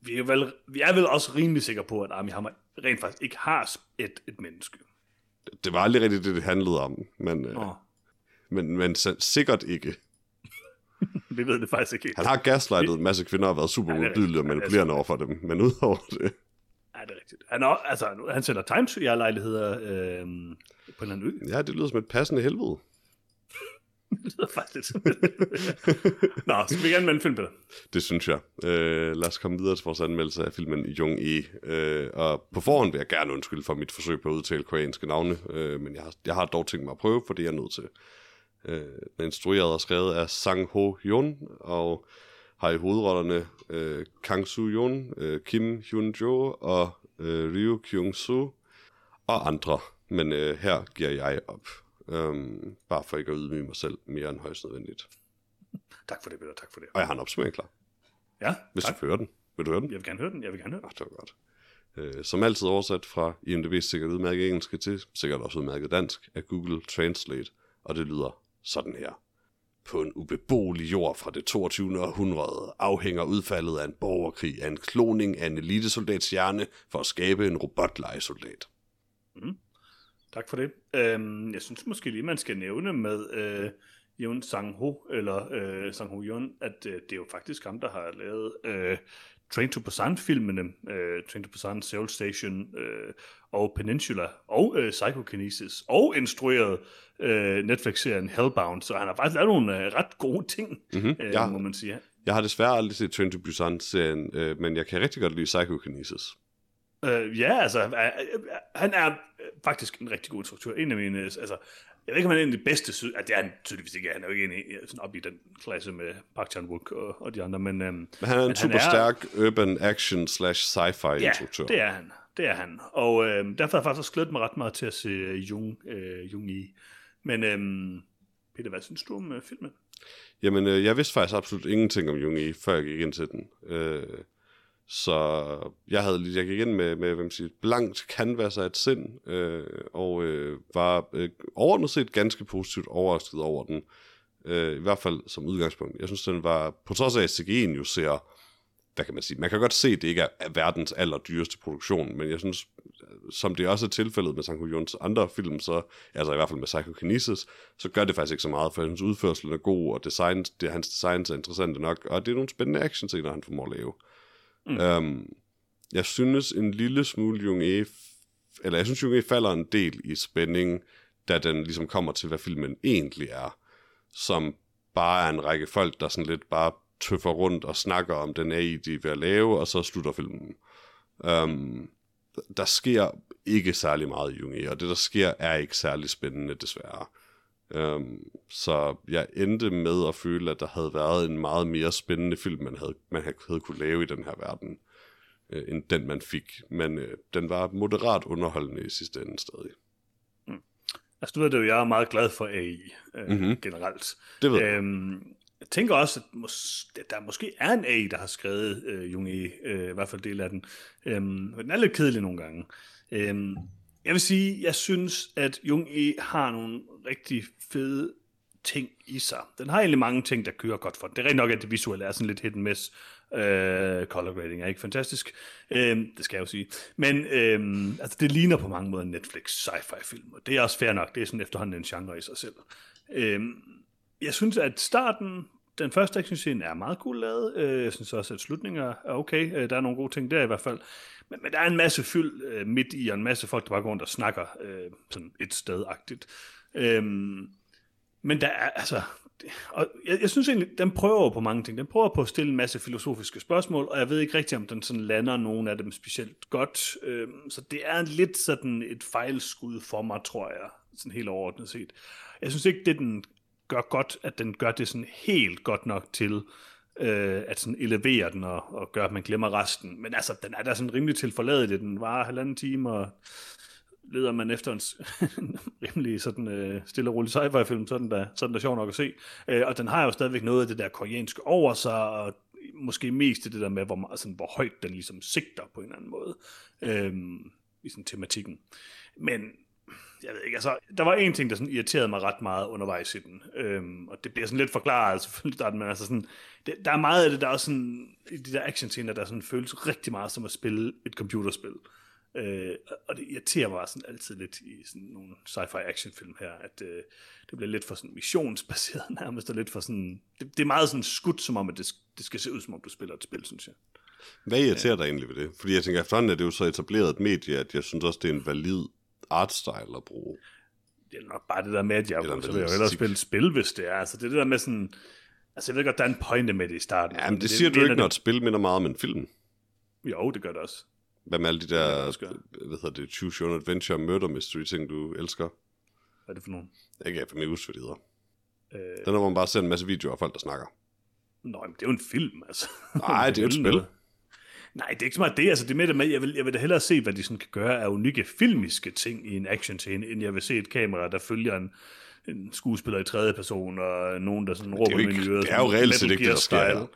vi er, vel, vi er vel også rimelig sikre på, at Armie Hammer rent faktisk ikke har et, et menneske. Det var aldrig rigtigt det, det handlede om, men, øh, Oh, men, men sikkert ikke. vi ved det faktisk ikke. Han har gaslightet en masse kvinder og været super er modbydelig og er manipulerende over for dem, men udover det, Ja, det er rigtigt. Han, er, altså, han sælger timeshare-lejligheder øh, på en eller anden ø. ja, det lyder som et passende helvede. Det lyder faktisk lidt. Nå, skal vi gerne anmelde en film, Peter? Det synes jeg. Øh, lad os komme videre til vores anmeldelse af filmen Jung E. Øh, og på forhånd vil jeg gerne undskylde for mit forsøg på at udtale koreanske navne, øh, men jeg har, jeg har dog tænkt mig at prøve, for det er jeg nødt til. Øh, den instrueret og skrevet af Sang Ho Hyun, og har i hovedrollerne øh, Kang Soo Yoon, øh, Kim Hyun Jo og øh, Ryu Kyung Soo og andre. Men øh, her giver jeg op. Um, bare for ikke at ydmyge mig selv mere end højst nødvendigt. Tak for det, Peter. Tak for det. Og jeg har en opsummering klar, Ja, hvis tak. du fører den. Vil du høre den? Jeg vil gerne høre den. Jeg vil gerne høre den. Ah, det var godt. Øh, som altid oversat fra IMDb's sikkert udmærket engelske til sikkert også udmærket dansk af Google Translate, og det lyder sådan her. På en ubeboelig jord fra det 22. århundrede afhænger udfaldet af en borgerkrig af en kloning af en elitesoldats hjerne for at skabe en robotlejesoldat. Tak for det. Øhm, jeg synes måske lige, man skal nævne med øh, Yeon Sang-ho, eller øh, Sang-ho Yeon, at øh, det er jo faktisk ham, der har lavet øh, Train to Busan-filmene, øh, Train to Busan, Seoul Station øh, og Peninsula, og øh, Psychokinesis, og instrueret øh, Netflix-serien Hellbound, så han har faktisk lavet nogle øh, ret gode ting, Mm-hmm. øh, Ja. må man sige. Jeg har desværre aldrig set Train to Busan-serien, øh, men jeg kan rigtig godt lide Psychokinesis. Øh, ja, altså, øh, øh, han er øh, faktisk en rigtig god instruktør. En af mine, øh, altså, jeg ved ikke, om han er en af de bedste, sy- ja, det er han tydeligvis ikke, han er jo ikke en, sådan op i den klasse med Park Chan-wook og, og de andre, men, øhm, Men han er en super er- stærk urban action slash sci-fi ja, instruktør. det er han, det er han, og øhm, derfor har jeg faktisk også glædet mig ret meget til at se øh, Jung, øh, Jung i. Men øhm, Peter, hvad synes du om øh, filmen? Jamen, øh, jeg vidste faktisk absolut ingenting om Jung E, før jeg gik ind til den. Øh, så jeg havde jeg gik ind med, med hvad man siger, blankt canvas af et sind, øh, og øh, var øh, overordnet set ganske positivt overrasket over den. Øh, I hvert fald som udgangspunkt. Jeg synes, den var, på trods af at CGI'en jo ser, hvad kan man sige, man kan godt se, at det ikke er verdens allerdyreste produktion, men jeg synes, øh, som det også er tilfældet med Sanko Jons andre film, så, altså i hvert fald med Psychokinesis, så gør det faktisk ikke så meget, for hans udførsel er god, og design, det, hans designs er interessante nok, og det er nogle spændende actionscener, han formår at lave. Mm. Um, jeg synes en lille smule Jung E, eller jeg synes Jung E falder en del i spænding, da den ligesom kommer til, hvad filmen egentlig er, som bare er en række folk, der sådan lidt bare tøffer rundt og snakker om den AI, de er ved at lave, og så slutter filmen. Um, der sker ikke særlig meget i Jung E, og det der sker er ikke særlig spændende, desværre. Um, så jeg endte med at føle, at der havde været en meget mere spændende film, man havde, man havde, kunne lave i den her verden, øh, end den man fik. Men øh, den var moderat underholdende i sidste ende stadig. Altså, du ved det jo, jeg er meget glad for AI øh, Mhm. mm-hmm. generelt. Det ved jeg. Øhm, jeg tænker også, at mås- der måske er en AI, der har skrevet øh, Jung E, øh, i hvert fald del af den. Øhm, men den er lidt kedelig nogle gange. Øhm, jeg vil sige, jeg synes, at Jung E har nogle rigtig fede ting i sig. Den har egentlig mange ting, der kører godt for den. Det er rent nok, at det visuelle er sådan lidt hit and miss. Øh, color grading er ikke fantastisk. Øh, det skal jeg jo sige. Men øh, altså, det ligner på mange måder en Netflix sci-fi film, og det er også fair nok. Det er sådan efterhånden en genre i sig selv. Øh, jeg synes, at starten, den første actionscene er meget cool lavet. Øh, jeg synes også, at slutningen er okay. Øh, der er nogle gode ting der i hvert fald. Men, men der er en masse fyld øh, midt i, og en masse folk, der bare går rundt og snakker øh, sådan et sted-agtigt. Øh, men der er, altså, og jeg, jeg synes egentlig, den prøver på mange ting. Den prøver på at stille en masse filosofiske spørgsmål, og jeg ved ikke rigtig, om den sådan lander nogen af dem specielt godt. Øhm, så det er lidt sådan et fejlskud for mig, tror jeg, sådan helt overordnet set. Jeg synes ikke, det den gør godt, at den gør det sådan helt godt nok til, øh, at sådan elevere den og, og gøre, at man glemmer resten. Men altså, den er da sådan rimelig tilforladelig. Den var halvanden time, og leder man efter en rimelig sådan øh, stille og rolig sci-fi film, så er den da, så er den da sjov nok at se. Øh, og den har jo stadigvæk noget af det der koreanske over sig, og måske mest det der med, hvor, sådan, hvor højt den ligesom sigter på en eller anden måde øh, i sådan tematikken. Men jeg ved ikke, altså, der var en ting, der sådan irriterede mig ret meget undervejs i den, øhm, og det bliver sådan lidt forklaret selvfølgelig starten, men altså sådan, det, der er meget af det, der er sådan, i de der action scener, der sådan føles rigtig meget som at spille et computerspil. Øh, og det irriterer mig sådan altid lidt i sådan nogle sci-fi actionfilm her, at øh, det bliver lidt for sådan missionsbaseret nærmest, og lidt for sådan, det, det er meget sådan skudt, som om, at det, det skal se ud, som om du spiller et spil, synes jeg. Hvad irriterer ja. dig egentlig ved det? Fordi jeg tænker, efterhånden er det jo så etableret et medie, at jeg synes også, det er en valid artstyle at bruge. Det er nok bare det der med, at jeg, så vil jeg hellere spille spil, hvis det er. Altså det er det der med sådan, altså jeg ved godt, der er en pointe med det i starten. Ja, men det, det siger det, du ikke, når et spil minder meget om en film. Jo, det gør det også. Hvad med alle de der, hvad hedder det, Choose Your Adventure, Murder Mystery ting, du elsker? Hvad er det for nogen? Jeg kan ikke huske, hvad det hedder. Øh... Den er, hvor man bare ser en masse videoer af folk, der snakker. Nå, men det er jo en film, altså. Nej, det er jo et spil. Nej, det er ikke så meget det. Altså, det med det med, jeg vil, jeg vil da hellere se, hvad de sådan kan gøre af unikke filmiske ting i en action scene, end jeg vil se et kamera, der følger en, en skuespiller i tredje person, og nogen, der sådan råber med i øret. Det er jo reelt set ikke det, der sker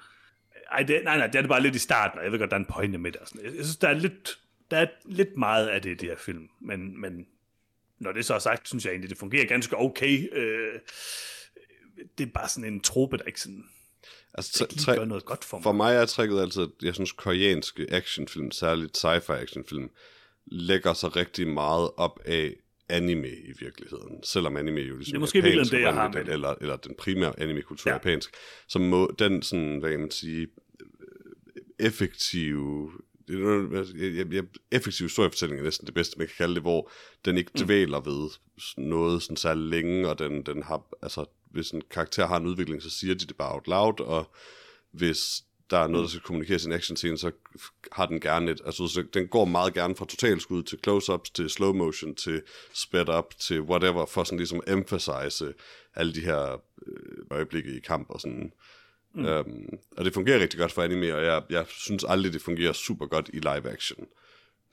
ej, det, nej, nej, det er det bare lidt i starten, og jeg ved godt, der er en pointe med det. Og sådan. Jeg synes, der er lidt, der er lidt meget af det i det her film, men, men når det så er sagt, synes jeg egentlig, det fungerer ganske okay. Øh, det er bare sådan en trope, der ikke sådan Altså, det gør noget godt for mig. For mig er tricket altid, at jeg synes, koreanske actionfilm, særligt sci-fi actionfilm, lægger sig rigtig meget op af anime i virkeligheden. Selvom anime jo ligesom det er måske japansk, det, jeg har med eller, eller den primære anime-kultur ja. japansk, så må den sådan, hvad kan man sige, effektive effektiv historiefortælling er næsten det bedste, man kan kalde det, hvor den ikke mm. dvæler ved noget sådan særlig længe, og den, den har, altså, hvis en karakter har en udvikling, så siger de det bare out loud, og hvis der er noget, der skal kommunikeres i en action scene, så har den gerne et, altså så den går meget gerne fra totalskud til close-ups, til slow motion, til sped up, til whatever, for sådan ligesom emphasize alle de her øh, øjeblikke i kamp og sådan. Mm. Um, og det fungerer rigtig godt for anime, og jeg, jeg synes aldrig, det fungerer super godt i live action.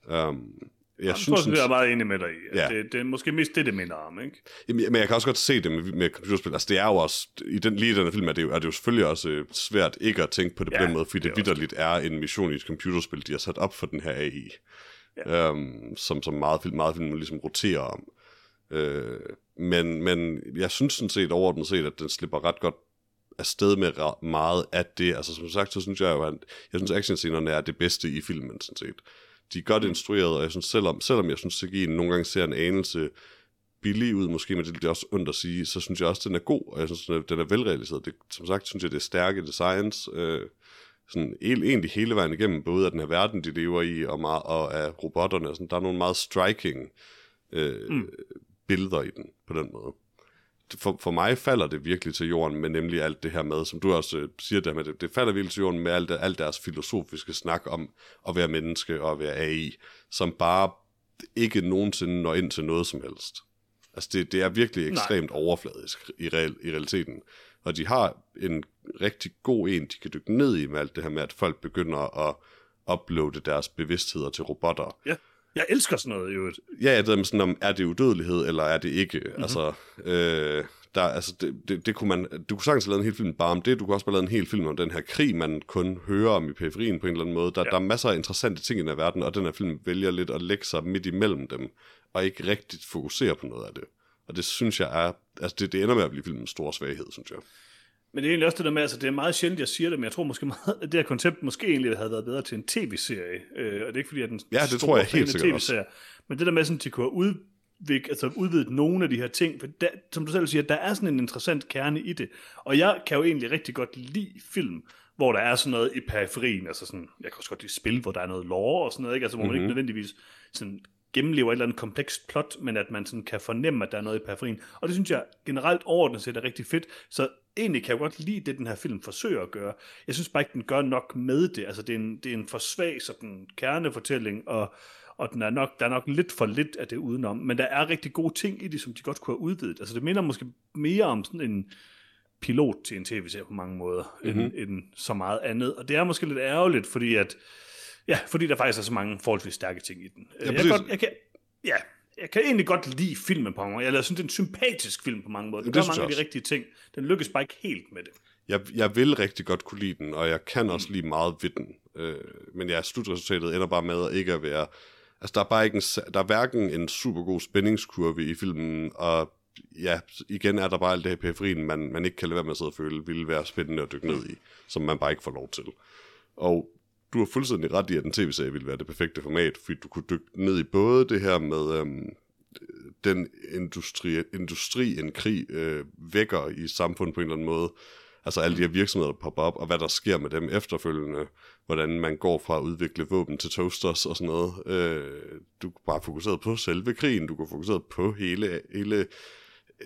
Um, jeg, jeg synes, tror, jeg er meget enig med dig i. Ja. Det, det er måske mest det, det minder om, ikke? Jamen, men jeg kan også godt se det med, med computerspil. Altså, det er jo også, i den, lige i den film er det, jo, er det jo selvfølgelig også øh, svært ikke at tænke på det ja, på den måde, fordi det, det vidderligt er en mission i et computerspil, de har sat op for den her AI. Ja. Um, som, som meget film, meget film ligesom roterer om. Uh, men, men jeg synes sådan set overordnet set, at den slipper ret godt afsted med meget af det. Altså som sagt, så synes jeg jo, at jeg synes actionscenerne er det bedste i filmen, sådan set de er godt instrueret, og jeg synes, selvom, selvom jeg synes, at nogle gange ser en anelse billig ud, måske, men det er også ondt at sige, så synes jeg også, at den er god, og jeg synes, at den er velrealiseret. Det, som sagt, synes jeg, det er stærke designs, øh, sådan egentlig hele vejen igennem, både af den her verden, de lever i, og, meget, og af robotterne. Sådan, der er nogle meget striking øh, mm. billeder i den, på den måde for, for mig falder det virkelig til jorden med nemlig alt det her med, som du også øh, siger der med, det, det falder virkelig til jorden med alt, alt deres filosofiske snak om at være menneske og at være AI, som bare ikke nogensinde når ind til noget som helst. Altså det, det er virkelig ekstremt Nej. overfladisk i, real, i realiteten. Og de har en rigtig god en, de kan dykke ned i med alt det her med, at folk begynder at uploade deres bevidstheder til robotter. Ja. Jeg elsker sådan noget, jo. Ja, det er sådan om, er det udødelighed, eller er det ikke? Mm-hmm. Altså, øh, der, altså det, det, det, kunne man, du kunne sagtens have lavet en hel film bare om det, du kunne også have lavet en hel film om den her krig, man kun hører om i periferien på en eller anden måde. Der, ja. der er masser af interessante ting i den her verden, og den her film vælger lidt at lægge sig midt imellem dem, og ikke rigtigt fokusere på noget af det. Og det synes jeg er, altså det, det ender med at blive filmens store svaghed, synes jeg. Men det er egentlig også det der med, altså det er meget sjældent, jeg siger det, men jeg tror måske meget, at det her koncept måske egentlig havde været bedre til en tv-serie. Øh, og det er ikke fordi, at den ja, det tror jeg helt sikkert også. Men det der med, sådan, at de kunne have udvik, altså udvidet nogle af de her ting, for der, som du selv siger, der er sådan en interessant kerne i det, og jeg kan jo egentlig rigtig godt lide film, hvor der er sådan noget i periferien, altså sådan, jeg kan også godt lide spil, hvor der er noget lore og sådan noget, ikke? Altså, hvor man mm-hmm. ikke nødvendigvis sådan gennemlever et eller andet komplekst plot, men at man sådan kan fornemme, at der er noget i periferien. Og det synes jeg generelt overordnet set er rigtig fedt. Så egentlig kan jeg godt lide det, den her film forsøger at gøre. Jeg synes bare ikke, den gør nok med det. Altså, det er en, det er en for svag sådan, kernefortælling, og, og den er nok, der er nok lidt for lidt af det udenom. Men der er rigtig gode ting i det, som de godt kunne have udvidet. Altså, det minder måske mere om sådan en pilot til en tv-serie på mange måder, mm-hmm. end, end så meget andet. Og det er måske lidt ærgerligt, fordi at Ja, fordi der faktisk er så mange forholdsvis stærke ting i den. Ja, jeg, kan godt, jeg, kan, ja, jeg kan egentlig godt lide filmen på mange måder. Jeg synes, det er en sympatisk film på mange måder. Den gør mange af de rigtige ting. Den lykkes bare ikke helt med det. Jeg, jeg vil rigtig godt kunne lide den, og jeg kan også mm. lide meget ved den. Øh, men ja, slutresultatet ender bare med at ikke at være... Altså, der er bare ikke en, der er hverken en super god spændingskurve i filmen, og ja, igen er der bare alt det her periferien, man, man ikke kan lade være med at sidde og føle, ville være spændende at dykke ned i, som man bare ikke får lov til. Og du har fuldstændig ret i, at en tv-serie ville være det perfekte format, fordi du kunne dykke ned i både det her med øhm, den industri, industri en krig øh, vækker i samfundet på en eller anden måde, altså alle de her virksomheder, der popper op, og hvad der sker med dem efterfølgende, hvordan man går fra at udvikle våben til toasters og sådan noget. Øh, du kan bare fokuseret på selve krigen, du kan fokuseret på hele, hele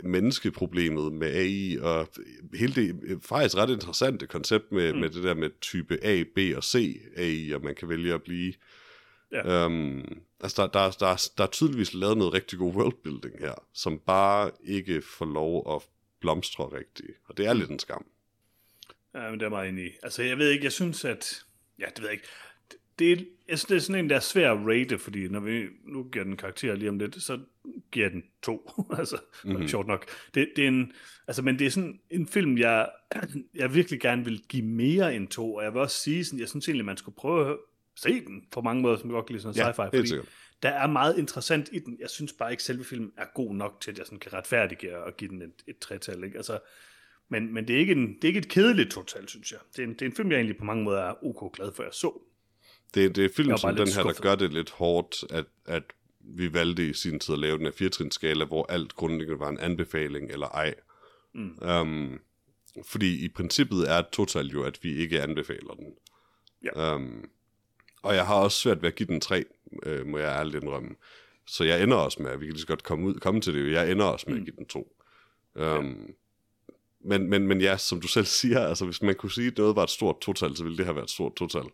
menneskeproblemet med AI, og hele det faktisk ret interessante koncept med, mm. med det der med type A, B og C AI, og man kan vælge at blive. Ja. Um, altså, der, der, der, der er tydeligvis lavet noget rigtig god worldbuilding her, som bare ikke får lov at blomstre rigtigt, og det er lidt en skam. Ja, men det er meget enig i. Altså, jeg ved ikke, jeg synes, at... Ja, det ved jeg ikke det, er, jeg synes, det er sådan en, der er svær at rate, fordi når vi nu giver den karakter lige om lidt, så giver den to. altså, mm-hmm. sjovt nok. Det, det er en, altså, men det er sådan en film, jeg, jeg virkelig gerne vil give mere end to, og jeg vil også sige, sådan, jeg synes egentlig, man skulle prøve at se den på mange måder, som jeg godt kan lide sådan ja, sci-fi, fordi sikkert. der er meget interessant i den. Jeg synes bare ikke, at selve filmen er god nok til, at jeg sådan kan retfærdiggøre og give den et, et tretal. Ikke? Altså, men, men det, er ikke en, det er ikke et kedeligt total, synes jeg. Det er, en, det er en film, jeg egentlig på mange måder er ok glad for, at jeg så. Det, det er film som den her, der gør det lidt hårdt, at, at vi valgte i sin tid at lave den her skala, hvor alt grundlæggende var en anbefaling eller ej. Mm. Um, fordi i princippet er total jo, at vi ikke anbefaler den. Ja. Um, og jeg har også svært ved at give den tre, øh, må jeg ærligt indrømme. Så jeg ender også med, at vi kan lige så godt komme, ud, komme til det, jeg ender også med mm. at give den to. Um, ja. men, men, men ja, som du selv siger, altså hvis man kunne sige, at noget var et stort total, så ville det have været et stort total.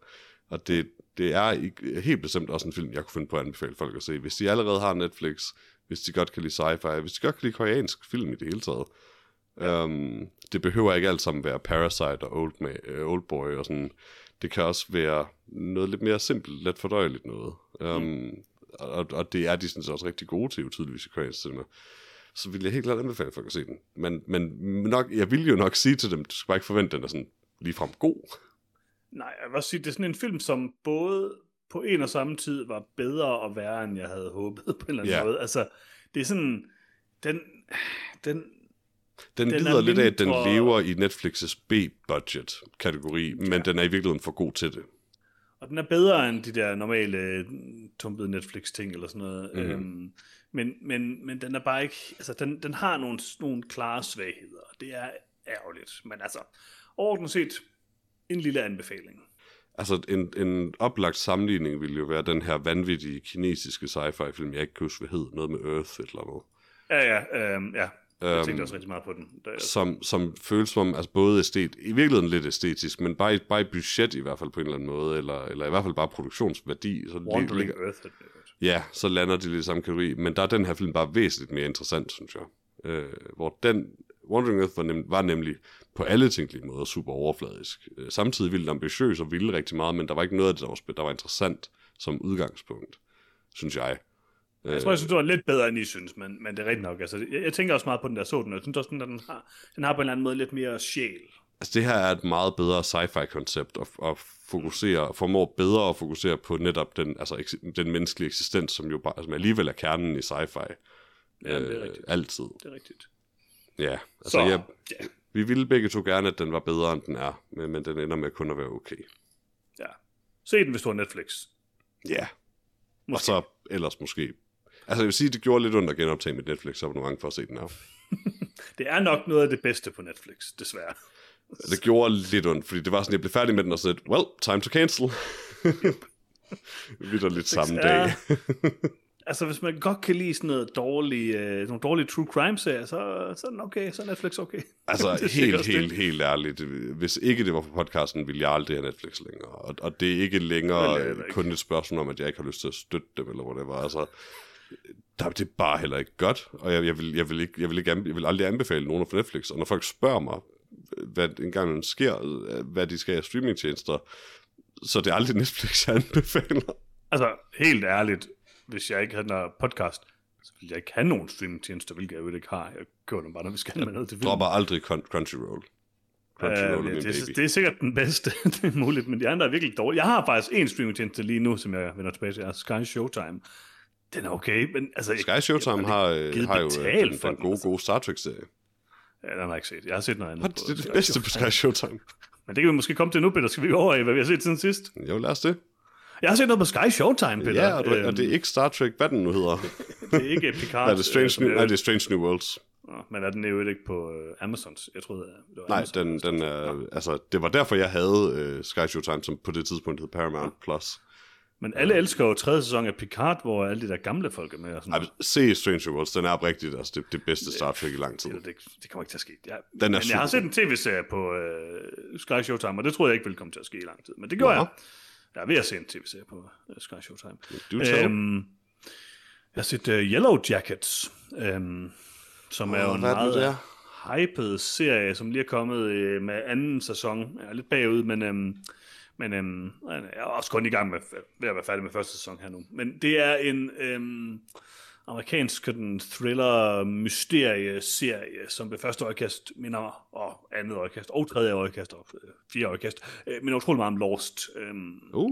Og det, det er ikke, helt bestemt også en film, jeg kunne finde på at anbefale folk at se. Hvis de allerede har Netflix, hvis de godt kan lide sci-fi, hvis de godt kan lide koreansk film i det hele taget. Ja. Um, det behøver ikke alt sammen være Parasite og Old, Man, uh, Old Boy og sådan. Det kan også være noget lidt mere simpelt, let fordøjeligt noget. Um, mm. og, og det er de sådan også rigtig gode til, tydeligvis i koreansk cinema. Så vil jeg helt klart anbefale folk at se den. Men, men nok, jeg vil jo nok sige til dem, du skal bare ikke forvente, at den er sådan ligefrem god. Nej, jeg vil sige, det er sådan en film, som både på en og samme tid var bedre og værre, end jeg havde håbet på en eller anden yeah. måde. Altså, det er sådan, den, den, den, den lider lidt af, at den lever i Netflix's B-budget-kategori, ja. men den er i virkeligheden for god til det. Og den er bedre end de der normale tumpede Netflix-ting eller sådan noget. Mm-hmm. Øhm, men, men, men den er bare ikke... Altså, den, den har nogle, nogle klare svagheder, det er ærgerligt. Men altså, overordnet set, en lille anbefaling. Altså, en, en oplagt sammenligning ville jo være den her vanvittige kinesiske sci-fi film, jeg ikke kan huske, hvad hed, noget med Earth eller noget. Ja, ja, øhm, ja. Jeg øhm, tænkte også rigtig meget på den. Der, som, som føles som altså både æstet, i virkeligheden lidt æstetisk, men bare i, bare i budget i hvert fald på en eller anden måde, eller, eller i hvert fald bare produktionsværdi. Så Wandering ligger, Earth. Ja, så lander de lidt i samme kategori, men der er den her film bare væsentligt mere interessant, synes jeg. Øh, hvor den, Wandering Earth var, nem, var nemlig på alle tænkelige måder super overfladisk. Øh, samtidig vildt ambitiøs og ville rigtig meget, men der var ikke noget af det, der var, der var interessant som udgangspunkt, synes jeg. Jeg tror, jeg synes, det var lidt bedre, end I synes, men, men det er rigtigt nok. Altså, jeg, jeg tænker også meget på den der så den, og jeg synes også, den, den, har, den har på en eller anden måde lidt mere sjæl. Altså, det her er et meget bedre sci-fi koncept, og, og fokusere, formår bedre at fokusere på netop den, altså, den menneskelige eksistens, som jo bare, som alligevel er kernen i sci-fi. Ja, det er rigtigt. altid. Det er rigtigt. Ja, altså så, jeg, ja. vi ville begge to gerne, at den var bedre, end den er, men, men den ender med kun at være okay. Ja. Se den, hvis du har Netflix. Ja. Måske. Og så ellers måske Altså, jeg vil sige, det gjorde lidt ondt at genoptage mit Netflix, så var nogle gange for at se den her. Det er nok noget af det bedste på Netflix, desværre. Det gjorde lidt ondt, fordi det var sådan, jeg blev færdig med den og sagde, well, time to cancel. Vi lidt samme dag. altså, hvis man godt kan lide sådan noget dårlige, øh, nogle dårlige true crime-serier, så, så er den okay, så er Netflix okay. Altså, Det helt, helt, det. helt ærligt. Hvis ikke det var for podcasten, ville jeg aldrig have Netflix længere. Og, og det er ikke Det længere heller ikke. kun et spørgsmål om, at jeg ikke har lyst til at støtte dem, eller hvad det var. Altså, der, det er bare heller ikke godt, og jeg, jeg, vil, jeg, vil ikke, jeg, vil ikke, jeg vil aldrig anbefale nogen af Netflix. Og når folk spørger mig, hvad en gang sker, hvad de skal have streamingtjenester, så det er aldrig Netflix, jeg anbefaler. Altså, helt ærligt, hvis jeg ikke havde en podcast, så ville jeg ikke have nogen streamingtjenester, hvilket jeg jo ikke har. Jeg køber dem bare, når vi skal med noget til film. Dropper aldrig Crun- Crunchyroll. Crunchyroll er min det, baby. det er sikkert den bedste, det er muligt, men de andre er virkelig dårlige. Jeg har faktisk en streamingtjeneste lige nu, som jeg vender tilbage til, er Sky Showtime. Den er okay, men altså... Sky Showtime jeg, har, øh, har jo øh, den, for den den, gode, altså. gode Star Trek-serie. Ja, den har jeg ikke set. Jeg har set noget andet. What? Det er det bedste på Sky Showtime. Men det kan vi måske komme til nu, Peter. Skal vi over i, hvad vi har set siden sidst? Jo, lad os det. Jeg har set noget på Sky Showtime, Peter. Ja, og, du, Øhm, og det er ikke Star Trek, hvad den nu hedder. det er ikke Picard. Nej, det er Strange, øh, New, nej, det er Strange New Worlds. Nå, Men er den jo ikke på øh, Amazons? Jeg troede, det var Nej, Amazon. den, den er, altså, det var derfor, jeg havde øh, Sky Showtime, som på det tidspunkt hed Paramount Plus. Men alle elsker jo tredje sæson af Picard, hvor alle de der gamle folk er med. Og sådan Ej, se Strange New Worlds, den er oprigtigt altså, det, det bedste Star Trek i lang tid. Det, det, det kommer ikke til at ske. Jeg, Den er men jeg har super. set en tv-serie på øh, Sky Showtime, og det troede jeg ikke ville komme til at ske i lang tid. Men det gjorde Nå. jeg. Jeg er ved at se en tv-serie på øh, Sky Showtime. Du tell. Øhm, jeg har set uh, Yellow Jackets, øhm, som er jo en det meget det hyped serie, som lige er kommet øh, med anden sæson. Jeg er lidt bagud, men, øhm, men øhm, jeg er også kun i gang med ved at være færdig med første sæson her nu. Men det er en øhm, amerikansk sådan, thriller mysterie-serie, som ved første øjekast minder, og andet øjekast, og tredje øjekast, og øh, fjerde øjekast, øh, minder utrolig meget om Lost. Øhm, Uh,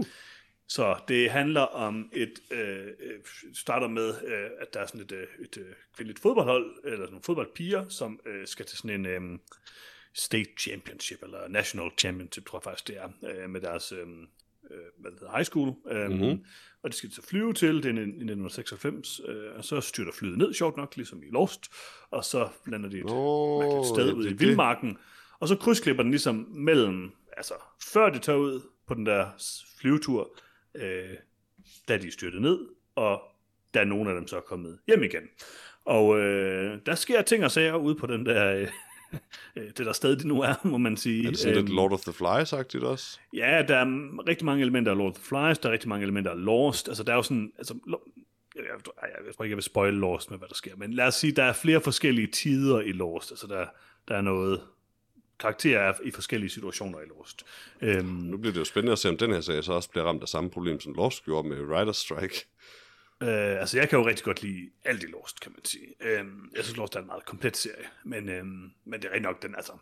så det handler om et, øh, øh, starter med, øh, at der er sådan et, øh, et øh, kvindeligt fodboldhold, eller sådan nogle fodboldpiger, som øh, skal til sådan en øh, state championship, eller national championship, tror jeg faktisk det er, øh, med deres øh, øh, hvad hedder, high school. Øh, Mhm. Og det skal de så flyve til, det er i 1996, øh, og så styrter flyet ned, sjovt nok, ligesom i Lost, og så lander de et mærkeligt sted ja, det i vildmarken, og så krydsklipper den ligesom mellem, altså før de tager ud på den der flyvetur, øh, da de styrtet ned, og da nogle af dem så er kommet hjem igen. Og øh, der sker ting og sager ude på den der, øh, det der sted, de nu er, må man sige. er det sådan lidt Øhm, Lord of the Flies-agtigt også? Ja, der er rigtig mange elementer af Lord of the Flies, der er rigtig mange elementer af Lost. Altså, der er jo sådan... Altså, jeg, jeg, jeg, tror ikke, jeg vil spoil Lost med, hvad der sker, men lad os sige, der er flere forskellige tider i Lost. Altså, der, der er noget karakterer er i forskellige situationer i Lost. Øhm, Nu bliver det jo spændende at se, om den her serie så også bliver ramt af samme problem, som Lost gjorde med Writer's Strike. Øh, altså, jeg kan jo rigtig godt lide alt i Lost, kan man sige. Øh, jeg synes, Lost er en meget komplet serie, men, øh, men det er rigtig nok, den, altså,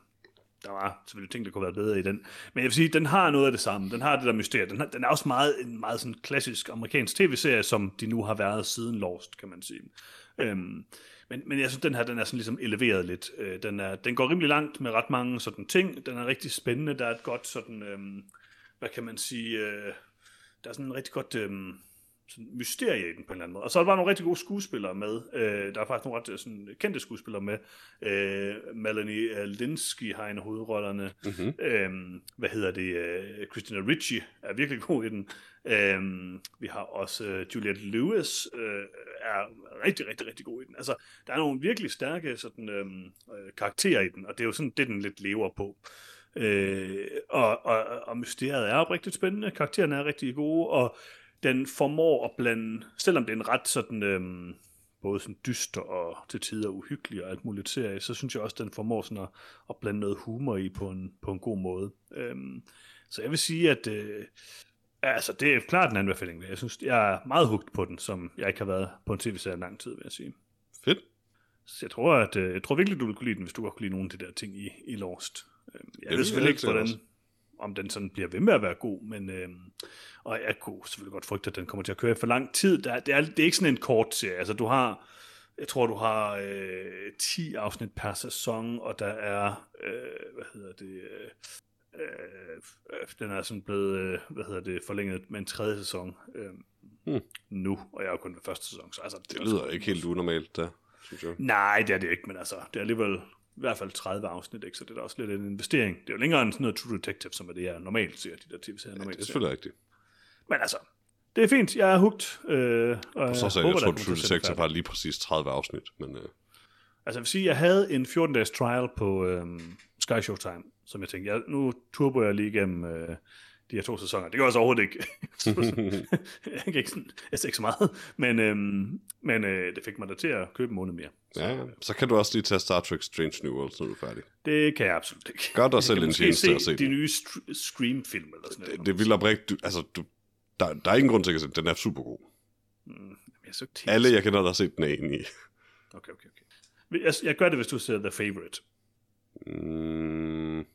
der var selvfølgelig ting, der kunne være bedre i den. Men jeg vil sige, den har noget af det samme. Den har det der mysterie. Den, har, den er også meget, en meget sådan klassisk amerikansk tv-serie, som de nu har været siden Lost, kan man sige. Øhm, men, men jeg synes, den her, den er sådan ligesom eleveret lidt. Øh, den, er, den går rimelig langt med ret mange sådan ting. Den er rigtig spændende. Der er et godt sådan, øhm, hvad kan man sige, øh, der er sådan en rigtig godt øhm, sådan mysterie i den på en eller anden måde. Og så er der bare nogle rigtig gode skuespillere med. Øh, der er faktisk nogle ret øh, sådan, kendte skuespillere med. Øh, Melanie øh, Linsky har en af hovedrollerne. Mm-hmm. Øhm, hvad hedder det? Øh, Christina Ricci er virkelig god i den. Øhm, vi har også øh, Juliette Lewis, øh, er rigtig, rigtig, rigtig god i den. Altså, der er nogle virkelig stærke sådan, øhm, øh, karakterer i den, og det er jo sådan, det den lidt lever på. Øh, og, og, og mysteriet er oprigtigt spændende, karaktererne er rigtig gode, og den formår at blande, selvom det er en ret sådan, øhm, både sådan dyster og til tider uhyggelig og alt muligt serie, så synes jeg også, den formår sådan at, at blande noget humor i på en, på en god måde. Øhm, så jeg vil sige, at øh, altså, det er klart en anbefaling. Jeg synes, jeg er meget hugt på den, som jeg ikke har været på en tv-serie lang tid, vil jeg sige. Fedt. Så jeg tror, at, øh, jeg tror virkelig, du vil kunne lide den, hvis du godt kunne lide nogle af de der ting i, i Lost. Øhm, Jeg vil ved jeg selvfølgelig ikke, hvordan, sikkert om den sådan bliver ved med at være god, men øhm, og jeg kunne selvfølgelig godt frygte, at den kommer til at køre for lang tid. Der, det, er, det er ikke sådan en kort serie. Altså, du har, jeg tror, du har øh, 10 afsnit per sæson, og der er, øh, hvad hedder det, øh, øh, den er sådan blevet, øh, hvad hedder det, forlænget med en tredje sæson. Øh, Hmm. nu, og jeg er jo kun ved første sæson. Så altså, Det er lyder også- ikke helt unormalt, der, synes jeg. Nej, det er det ikke, men altså, det er alligevel i hvert fald 30 afsnit, ikke? så det er da også lidt en investering. Det er jo længere end sådan noget True Detective, som er det, jeg normalt ser, de der tv-serier Ja, normalt det er selvfølgelig rigtigt. Men altså, det er fint, jeg er hugt. Øh, og Så så håber, jeg, der tror, True Detective har lige præcis 30 afsnit, men øh, Altså, jeg vil sige, jeg havde en 14-dages trial på øhm, Sky Showtime, som jeg tænkte, jeg, nu turbo jeg lige igennem øh, de her to sæsoner. Det gør jeg så overhovedet ikke. jeg kan ikke sådan, jeg ikke så meget, men, øhm, men øh, det fik mig da til at købe en måned mere. Så, ja, så kan du også lige tage Star Trek Strange New Worlds, når du er færdig. Det kan jeg absolut ikke. Gør dig selv en tjeneste at se se de den. nye st- Scream-film eller sådan noget. Det, det vil oprigtigt, altså, du, der, der er ingen grund til at se den. Den er super god. Mm, jeg så ikke Alle, jeg kender, der har set den, er enige. Okay, okay, okay. Jeg, jeg gør det, hvis du ser The Favorite. Mm, en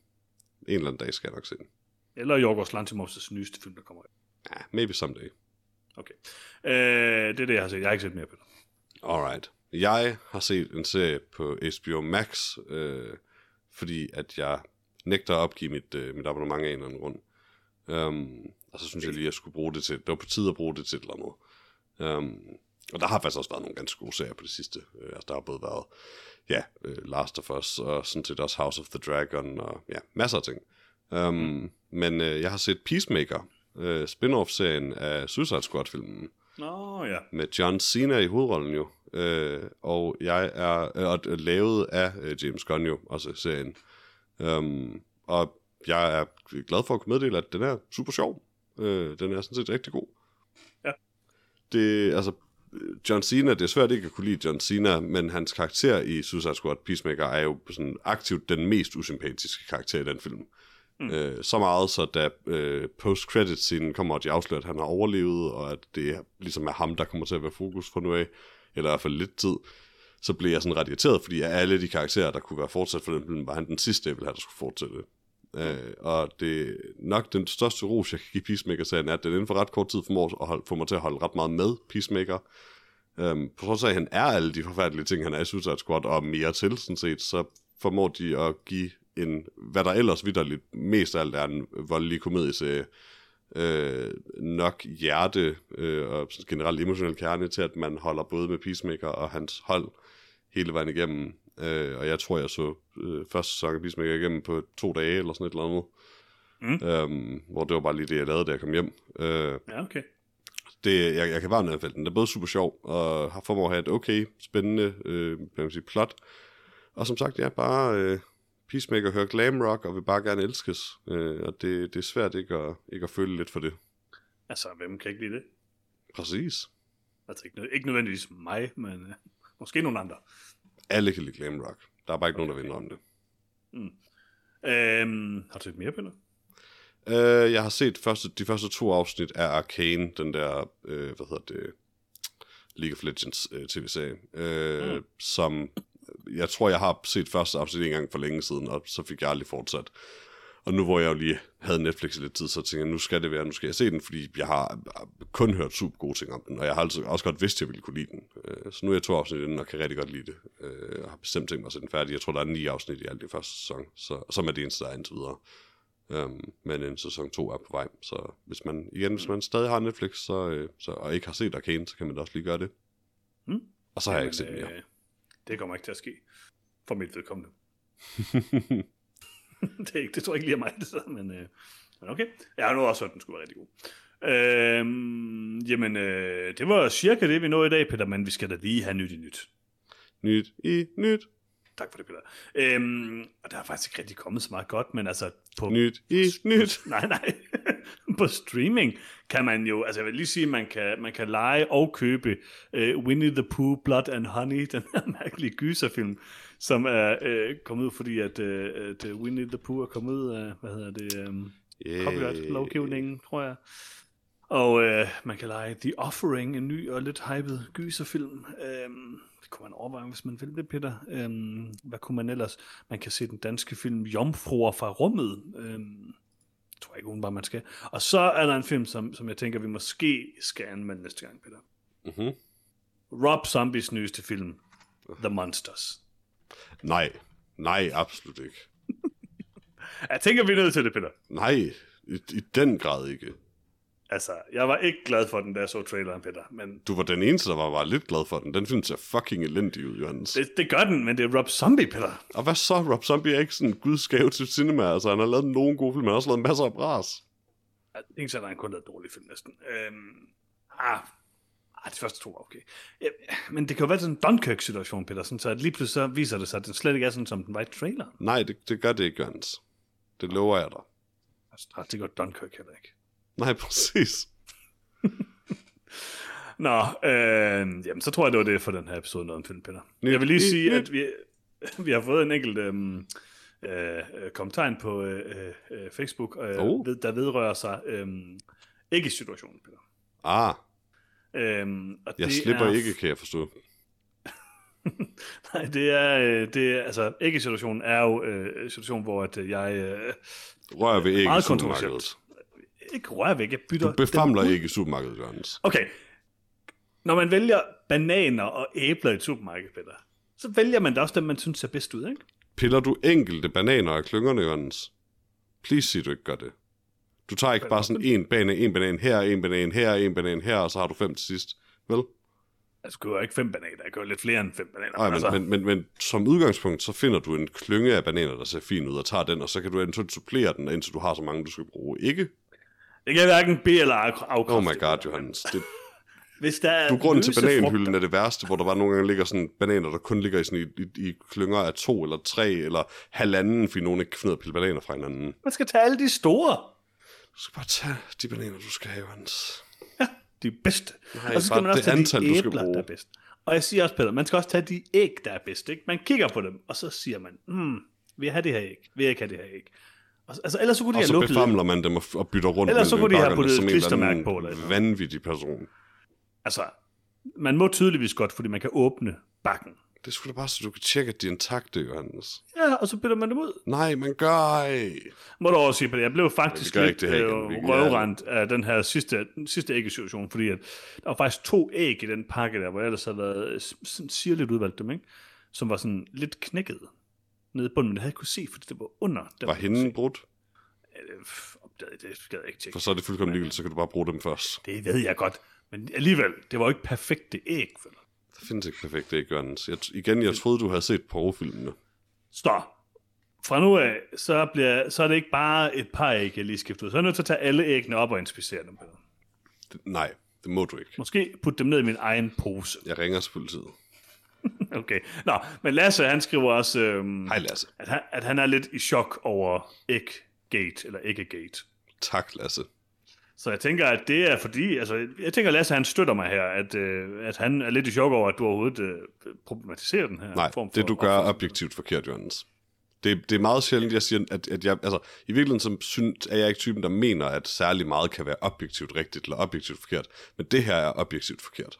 eller anden dag skal jeg nok se den. Eller Jorgos Lantimos' nyeste film, der kommer. Ja, maybe someday. Okay. Øh, det er det, jeg har set. Jeg har ikke set mere på det. Alright. Jeg har set en serie på HBO Max, øh, fordi at jeg nægter at opgive mit, øh, mit abonnement af en eller anden grund. Um, og så synes jeg lige, at jeg skulle bruge det til, det var på tide at bruge det til et eller andet. Um, og der har faktisk også været nogle ganske gode serier på det sidste. Uh, altså, der har både været, ja, uh, Last of Us, og sådan set også House of the Dragon, og ja, masser af ting. Um, mm. Men uh, jeg har set Peacemaker, uh, spin-off-serien af Suicide Squad-filmen Nå, ja. med John Cena i hovedrollen jo. Øh, og jeg er øh, og, øh, lavet af øh, James Gunn jo, også serien. Um, og jeg er glad for at kunne meddele, at den er super sjov. Øh, den er sådan set rigtig god. Ja. Det, altså, øh, John Cena, det er svært ikke at kunne lide John Cena, men hans karakter i Suicide Squad Peacemaker er jo sådan aktivt den mest usympatiske karakter i den film. Mm. Øh, så meget, så da øh, post-credit-scenen kommer, og de afslører, at han har overlevet, og at det er, ligesom er ham, der kommer til at være fokus for nu af, eller i hvert fald lidt tid, så blev jeg sådan ret irriteret, fordi af alle de karakterer, der kunne være fortsat for den film, var han den sidste, jeg ville have, der skulle fortsætte. Øh, og det nok den største ros, jeg kan give Peacemaker-serien, er, at den inden for ret kort tid formår at holde, få mig til at holde ret meget med Peacemaker. Um, på trods af, at han er alle de forfærdelige ting, han er i Suicide Squad, og mere til, sådan set, så formår de at give en, hvad der ellers vidderligt mest af alt er en voldelig komedieserie, øh, nok hjerte øh, og generelt emotionel kerne til, at man holder både med Peacemaker og hans hold hele vejen igennem. Øh, og jeg tror, jeg så øh, første sæson af Peacemaker igennem på to dage eller sådan et eller andet. Mm. Øhm, hvor det var bare lige det, jeg lavede, da jeg kom hjem. Øh, Ja, okay. det, jeg, jeg kan varmt anbefale den. Den er både super sjov, og har formået at have et okay, spændende øh, hvad man sige, plot. Og som sagt, ja, bare øh, Peacemaker hører glam rock, og vil bare gerne elskes. Øh, og det, det er svært ikke at, ikke at føle lidt for det. Altså, hvem kan ikke lide det? Præcis. Altså, ikke, ikke nødvendigvis mig, men øh, måske nogle andre. Alle kan lide glam rock. Der er bare ikke nogen, der vil indrømme det. Øhm, har du set mere, Peter? Øh, jeg har set første, de første to afsnit af Arcane, den der, øh, hvad hedder det, League of Legends øh, tv-serie, øh, mm. som jeg tror, jeg har set første afsnit en gang for længe siden, og så fik jeg aldrig fortsat. Og nu hvor jeg jo lige havde Netflix i lidt tid, så tænkte jeg, nu skal det være, nu skal jeg se den, fordi jeg har kun hørt super gode ting om den, og jeg har altså også godt vidst, at jeg ville kunne lide den. Øh, Så nu er jeg to afsnit inden, og kan rigtig godt lide det. Øh, Jeg har bestemt tænkt mig at se den færdig. Jeg tror, der er ni afsnit i alt i første sæson, så, som er det eneste, der er indtil videre. Um, men en sæson 2 er på vej, så hvis man, igen, hvis man stadig har Netflix, så, øh, så, og ikke har set Arcane, så kan man da også lige gøre det. Mm. Og så har jeg ikke set Jamen, mere. øh, Det kommer ikke til at ske. For mit vedkommende. det, er ikke, det tror jeg ikke lige er mig, det der, men, øh, men okay. Jeg har nu også hørt, den skulle være rigtig god. Øhm, jamen, øh, det var cirka det, vi nåede i dag, Peter, men vi skal da lige have nyt i nyt. nyt i nyt, Tak for det, Peter. Øhm, og der er faktisk ikke rigtig kommet så meget godt, men altså på... nyt i nyt. Nej, nej. på streaming kan man jo, altså jeg vil lige sige, man kan, man kan lege og købe uh, Winnie the Pooh, Blood and Honey, den her mærkelige gyserfilm, som er uh, kommet ud, fordi at, uh, at Winnie the Pooh er kommet ud af, hvad hedder det, um, Yeah. copyright-lovgivningen, tror jeg. Og uh, man kan lege The Offering, en ny og lidt hyped gyserfilm. Um, det kunne man overveje, hvis man vil det, Peter. Um, hvad kunne man ellers? Man kan se den danske film Jomfruer fra rummet. Um, tror jeg ikke udenbart, man skal. Og så er der en film, som, som jeg tænker, vi måske skal anmelde næste gang, Peter. Mm-hmm. Rob Zombies nyeste film, The Monsters. Nej, nej, absolut ikke. Jeg tænker, vi er nødt til det, Peter. Nej, i, i den grad ikke. Altså, jeg var ikke glad for den, da jeg så traileren, Peter. Men Du var den eneste, der var, var lidt glad for den. Den film ser fucking elendig ud, Johannes. det, det gør den, men det er Rob Zombie, Peter. Og hvad så? Rob Zombie er ikke sådan en gudsgave til cinema. Altså, han har lavet nogle gode film, men også lavet masser af bras. Ingen så har han kun lavet dårlige film næsten. Øhm, ah, ah, de første to var okay. Ja, men det kan jo være sådan en Dunkirk-situation, Peter, sådan, så at lige pludselig så viser det sig, at den slet ikke er sådan, som den var i traileren. Nej, det, det gør det ikke, Johannes. Det lover jeg dig. Altså, det gør Dunkirk heller ikke. Nej, præcis. Nå, øh, jamen, så tror jeg, det var det for den her episode noget om film, Peter. Nyt, Jeg vil lige nyt, sige, nyt. at vi, vi har fået en enkelt øh, øh, kommentar på øh, øh, Facebook, øh, Oh. der vedrører sig øh, ikke-situationen, Peter. Ah, Øhm, og jeg det slipper er, ikke, kan jeg forstå. Nej, det er, øh, det er altså, ikke-situationen er jo øh, en situation, hvor at øh, jeg øh, Rør ved ikke Meget kontroversielt. Ikke rører væk, jeg bytter Du befamler ikke i supermarkedet, Johannes. Okay, når man vælger bananer og æbler i et supermarked, Peter, så vælger man da også dem, man synes ser bedst ud, ikke? Piller du enkelte bananer af klyngerne, Johannes? Please sig, du ikke gør det. Du tager ikke bare sådan en banan, en banan her, en banan her, en banan her, og så har du fem til sidst. Vel? Altså, jeg køber ikke fem bananer, jeg køber lidt flere end fem bananer. Nej, men, altså, men, men, men som udgangspunkt, så finder du en klynge af bananer, der ser fin ud, og tager den, og så kan du eventuelt supplere den, indtil du har så mange, du skal bruge. Ikke? Det kan hverken be- eller af- afkræfte. Oh my god, Johannes. Det, Hvis der er du grunden til bananhylden frugter- er det værste, hvor der bare nogle gange ligger sådan bananer, der kun ligger i, sådan i, i, i klynger af to eller tre, eller halvanden, fordi nogen ikke kan finde ud af at pille bananer fra hinanden. Man skal tage alle de store. Du skal bare tage de bananer, du skal have, Johannes. De bedste. Nej, og så skal man også det tage antal, de du skal æbler, der er bedst. Og jeg siger også, Peter, man skal også tage de æg, der er bedst. Ikke? Man kigger på dem, og så siger man, hmm, vil jeg have det her æg? Vil jeg ikke have det her æg? Altså, ellers så kunne de Og så befamler man dem og, og bytter rundt Ellers så kunne de have puttet et eller klistermærke på, eller noget. vanvittig person. Altså, man må tydeligvis godt, fordi man kan åbne bakken. Det skulle da bare, så du kan tjekke, at de er intakte, Johannes. Ja, og så bytter man dem ud. Nej, man gør ej. Må du også sige, Peter, jeg blev faktisk lidt ikke det her øh, igen. Røvrendt af den her sidste, den sidste æggesituation, fordi at der var faktisk to æg i den pakke der, hvor jeg ellers havde været øh, sirligt udvalgt dem, ikke? som var sådan lidt knækket nede i bunden, men det havde jeg kunne se, fordi det var under. Der Var hinden brudt? Opdaget, det skal jeg ikke tjekke. For så er det fuldkommen ligegyldigt, så kan du bare bruge dem først. Det ved jeg godt, men alligevel, det var jo ikke perfekte æg, vel? Der findes ikke perfekt æg, Johannes. Jeg, igen, jeg troede, du havde set porrofilmene. Så, fra nu af, så, bliver, så er det ikke bare et par æg, jeg lige skifter ud. Så er jeg nødt til at tage alle æggene op og inspicere dem. Peter. Det, nej, det må du ikke. Måske putte dem ned i min egen pose. Jeg ringer til politiet. Okay. Nå, men Lasse, han skriver også, øhm, Hej Lasse. at, han, at han er lidt i chok over Egg-gate, eller Eggegate. Tak, Lasse. Så jeg tænker, at det er fordi, altså, jeg tænker, Lasse, han støtter mig her, at, øh, at han er lidt i chok over, at du overhovedet øh, problematiserer den her Nej, form for det du gør er objektivt forkert, Johannes. Det, det er meget sjældent, jeg siger, at, at jeg, altså, i virkeligheden så synes, er jeg ikke typen, der mener, at særlig meget kan være objektivt rigtigt eller objektivt forkert. Men det her er objektivt forkert.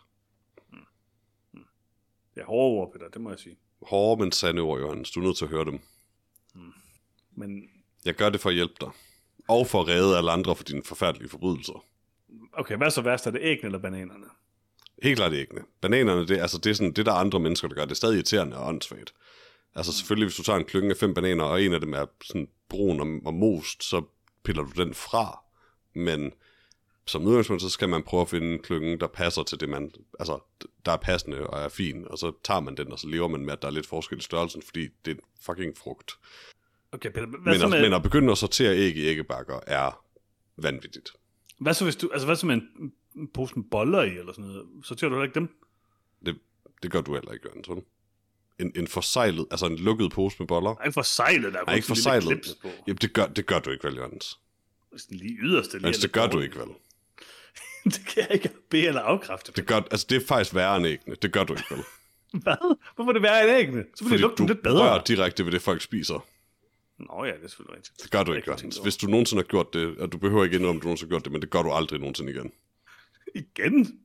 Det er hårde ord, Peter, det må jeg sige. Hårde, men sande ord, Johannes. Du er nødt til at høre dem. Men Jeg gør det for at hjælpe dig. Og for at redde alle andre for dine forfærdelige forbrydelser. okay, hvad er så værst? Er det æggene eller bananerne? Helt klart æggene. Bananerne, det, altså, det er sådan, det der er andre mennesker, der gør. Det er stadig irriterende og åndssvagt. Altså selvfølgelig, hvis du tager en klynge af fem bananer, og en af dem er sådan brun og, og most, så piller du den fra. Men som udgangspunkt, så skal man prøve at finde en klynge, der passer til det, man, altså, der er passende og er fin, og så tager man den, og så lever man med, at der er lidt forskel i størrelsen, fordi det er fucking frugt. Okay, Peter, hvad, Men, så at, med, men at begynde at sortere æg i æggebakker er vanvittigt. hvad så hvis du, altså hvad så med en, en pose med boller i, eller sådan noget? Sorterer du heller ikke dem? Det, det gør du heller ikke, Jørgen, tror du? En, en forsejlet, altså en lukket pose med boller? Ikke forsejlet, der er Nej, ikke forsejlet. Jamen, det gør, det gør du ikke vel, Jørgens. Lige yderste. lige Altså, det gør du ikke vel. det kan jeg ikke bede eller afkræfte. Det, gør, altså, det er faktisk værre end æggene. Det gør du ikke vel. Hvad? Hvorfor er det værre end æggene? Så bliver lugten du lidt bedre. rører direkte ved det, folk spiser. Nå ja, det er selvfølgelig rigtigt. Det gør du ikke, over. Hvis du nogensinde har gjort det, og du behøver ikke indrømme, at du nogensinde har gjort det, men det gør du aldrig nogensinde igen. Igen?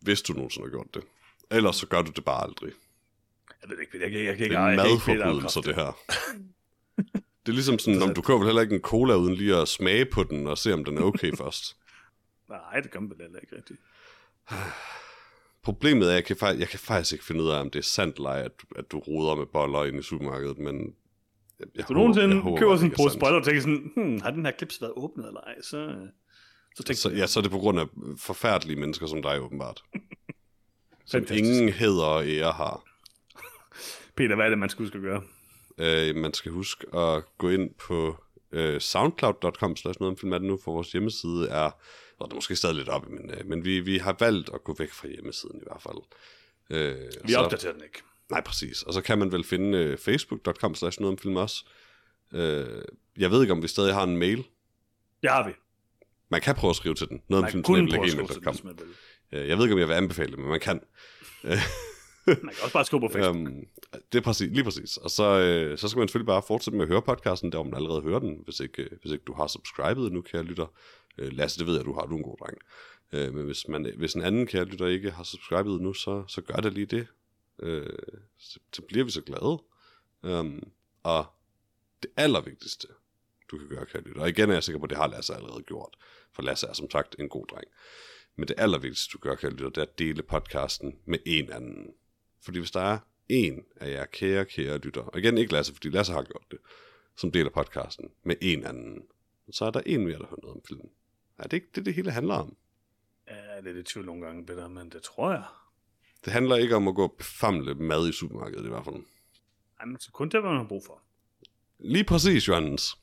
Hvis du nogensinde har gjort det. Ellers så gør du det bare aldrig. Jeg ved ikke, jeg jeg Det er jeg kan ikke eller madforbrydelser, afkræfte. det her. Det er ligesom sådan, om du køber vel heller ikke en cola uden lige at smage på den og se, om den er okay først. Nej, det gør man heller ikke rigtigt. Problemet er, at jeg kan, faktisk, jeg kan faktisk ikke finde ud af, om det er sandt eller at, at du roder med boller ind i supermarkedet, men... Jeg, jeg du nogensinde jeg håber, køber sådan en pose boller og tænker sådan, hmm, har den her klips været åbnet eller ej, så, øh, så tænkte Så, ja, så er det på grund af forfærdelige mennesker som dig, åbenbart. Som ingen heder og ære har. Peter, hvad er det, man skal huske at gøre? Øh, man skal huske at gå ind på øh, soundcloud.com slash noget om film er det nu, for vores hjemmeside er, og det er måske stadig lidt oppe, men, øh, men vi, vi har valgt at gå væk fra hjemmesiden i hvert fald. Øh, Vi så- opdaterer den ikke. Nej, præcis. Og så kan man vel finde øh, facebook.com slash noget om film også. Øh, jeg ved ikke, om vi stadig har en mail. Det har vi. Man kan prøve at skrive til den. Noget om Man film kunne prøve at skrive til den. Øh, Jeg ved ikke, om jeg vil anbefale det, men man kan. Man kan også bare skrive på Facebook. Øhm, det er præcis, lige præcis. Og så, øh, så skal man selvfølgelig bare fortsætte med at høre podcasten, der om man allerede hører den, hvis ikke, øh, hvis ikke du har subscribet nu, kære lytter. Øh, Lasse, det ved jeg, du har, du er en god dreng. Øh, men hvis, man, øh, hvis en anden kære lytter ikke har subscribet nu, så, så gør det lige det. Øh, så, så bliver vi så glade. Um, og det allervigtigste, du kan gøre, kære lytter, og igen er jeg sikker på, at det har Lasse allerede gjort, for Lasse er som sagt en god dreng. Men det allervigtigste, du gør, kære lytter, det er at dele podcasten med en anden. Fordi hvis der er en af jer kære, kære lytter, og igen ikke Lasse, fordi Lasse har gjort det, som deler podcasten med en anden, så er der en mere, der hører noget om filmen. Er det ikke det, det hele handler om? Ja, jeg er i tvivl nogle gange, Peter, men det tror jeg. Det handler ikke om at gå og befamle mad i supermarkedet i hvert fald. Ej, men så kun det, hvad man har brug for. Lige præcis, Johannes.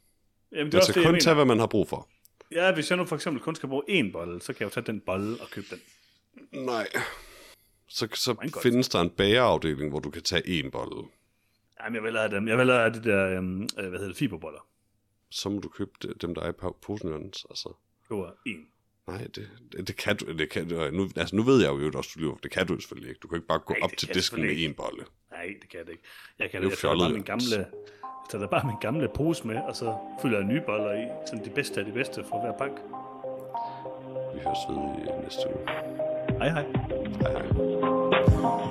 Jamen, det er Man også skal det, kun tage, hvad man har brug for. Ja, hvis jeg nu for eksempel kun skal bruge én bolle, så kan jeg jo tage den bolle og købe den. Nej. Så, så findes der en bagerafdeling, hvor du kan tage en bolle. Jamen, jeg vil have dem. Jeg vil have de der, øhm, øh, hvad hedder det, fiberboller. Så må du købe de- dem, der er i po- posen, Johannes. Altså. Køber én. Nej, det, det, det kan du. Det kan, du- nu, altså, nu ved jeg jo også, du lyver. Det kan du selvfølgelig ikke. Du kan ikke bare gå Nej, op det til disken med en bolle. Nej, det kan da ikke. Jeg kan Det jeg tager bare min Jørgens. gamle, jeg tager bare min gamle pose med, og så fylder jeg nye boller i. Sådan de bedste af de bedste for hver pakke. Vi høres ved i næste uge. Hej hej. Hej hej.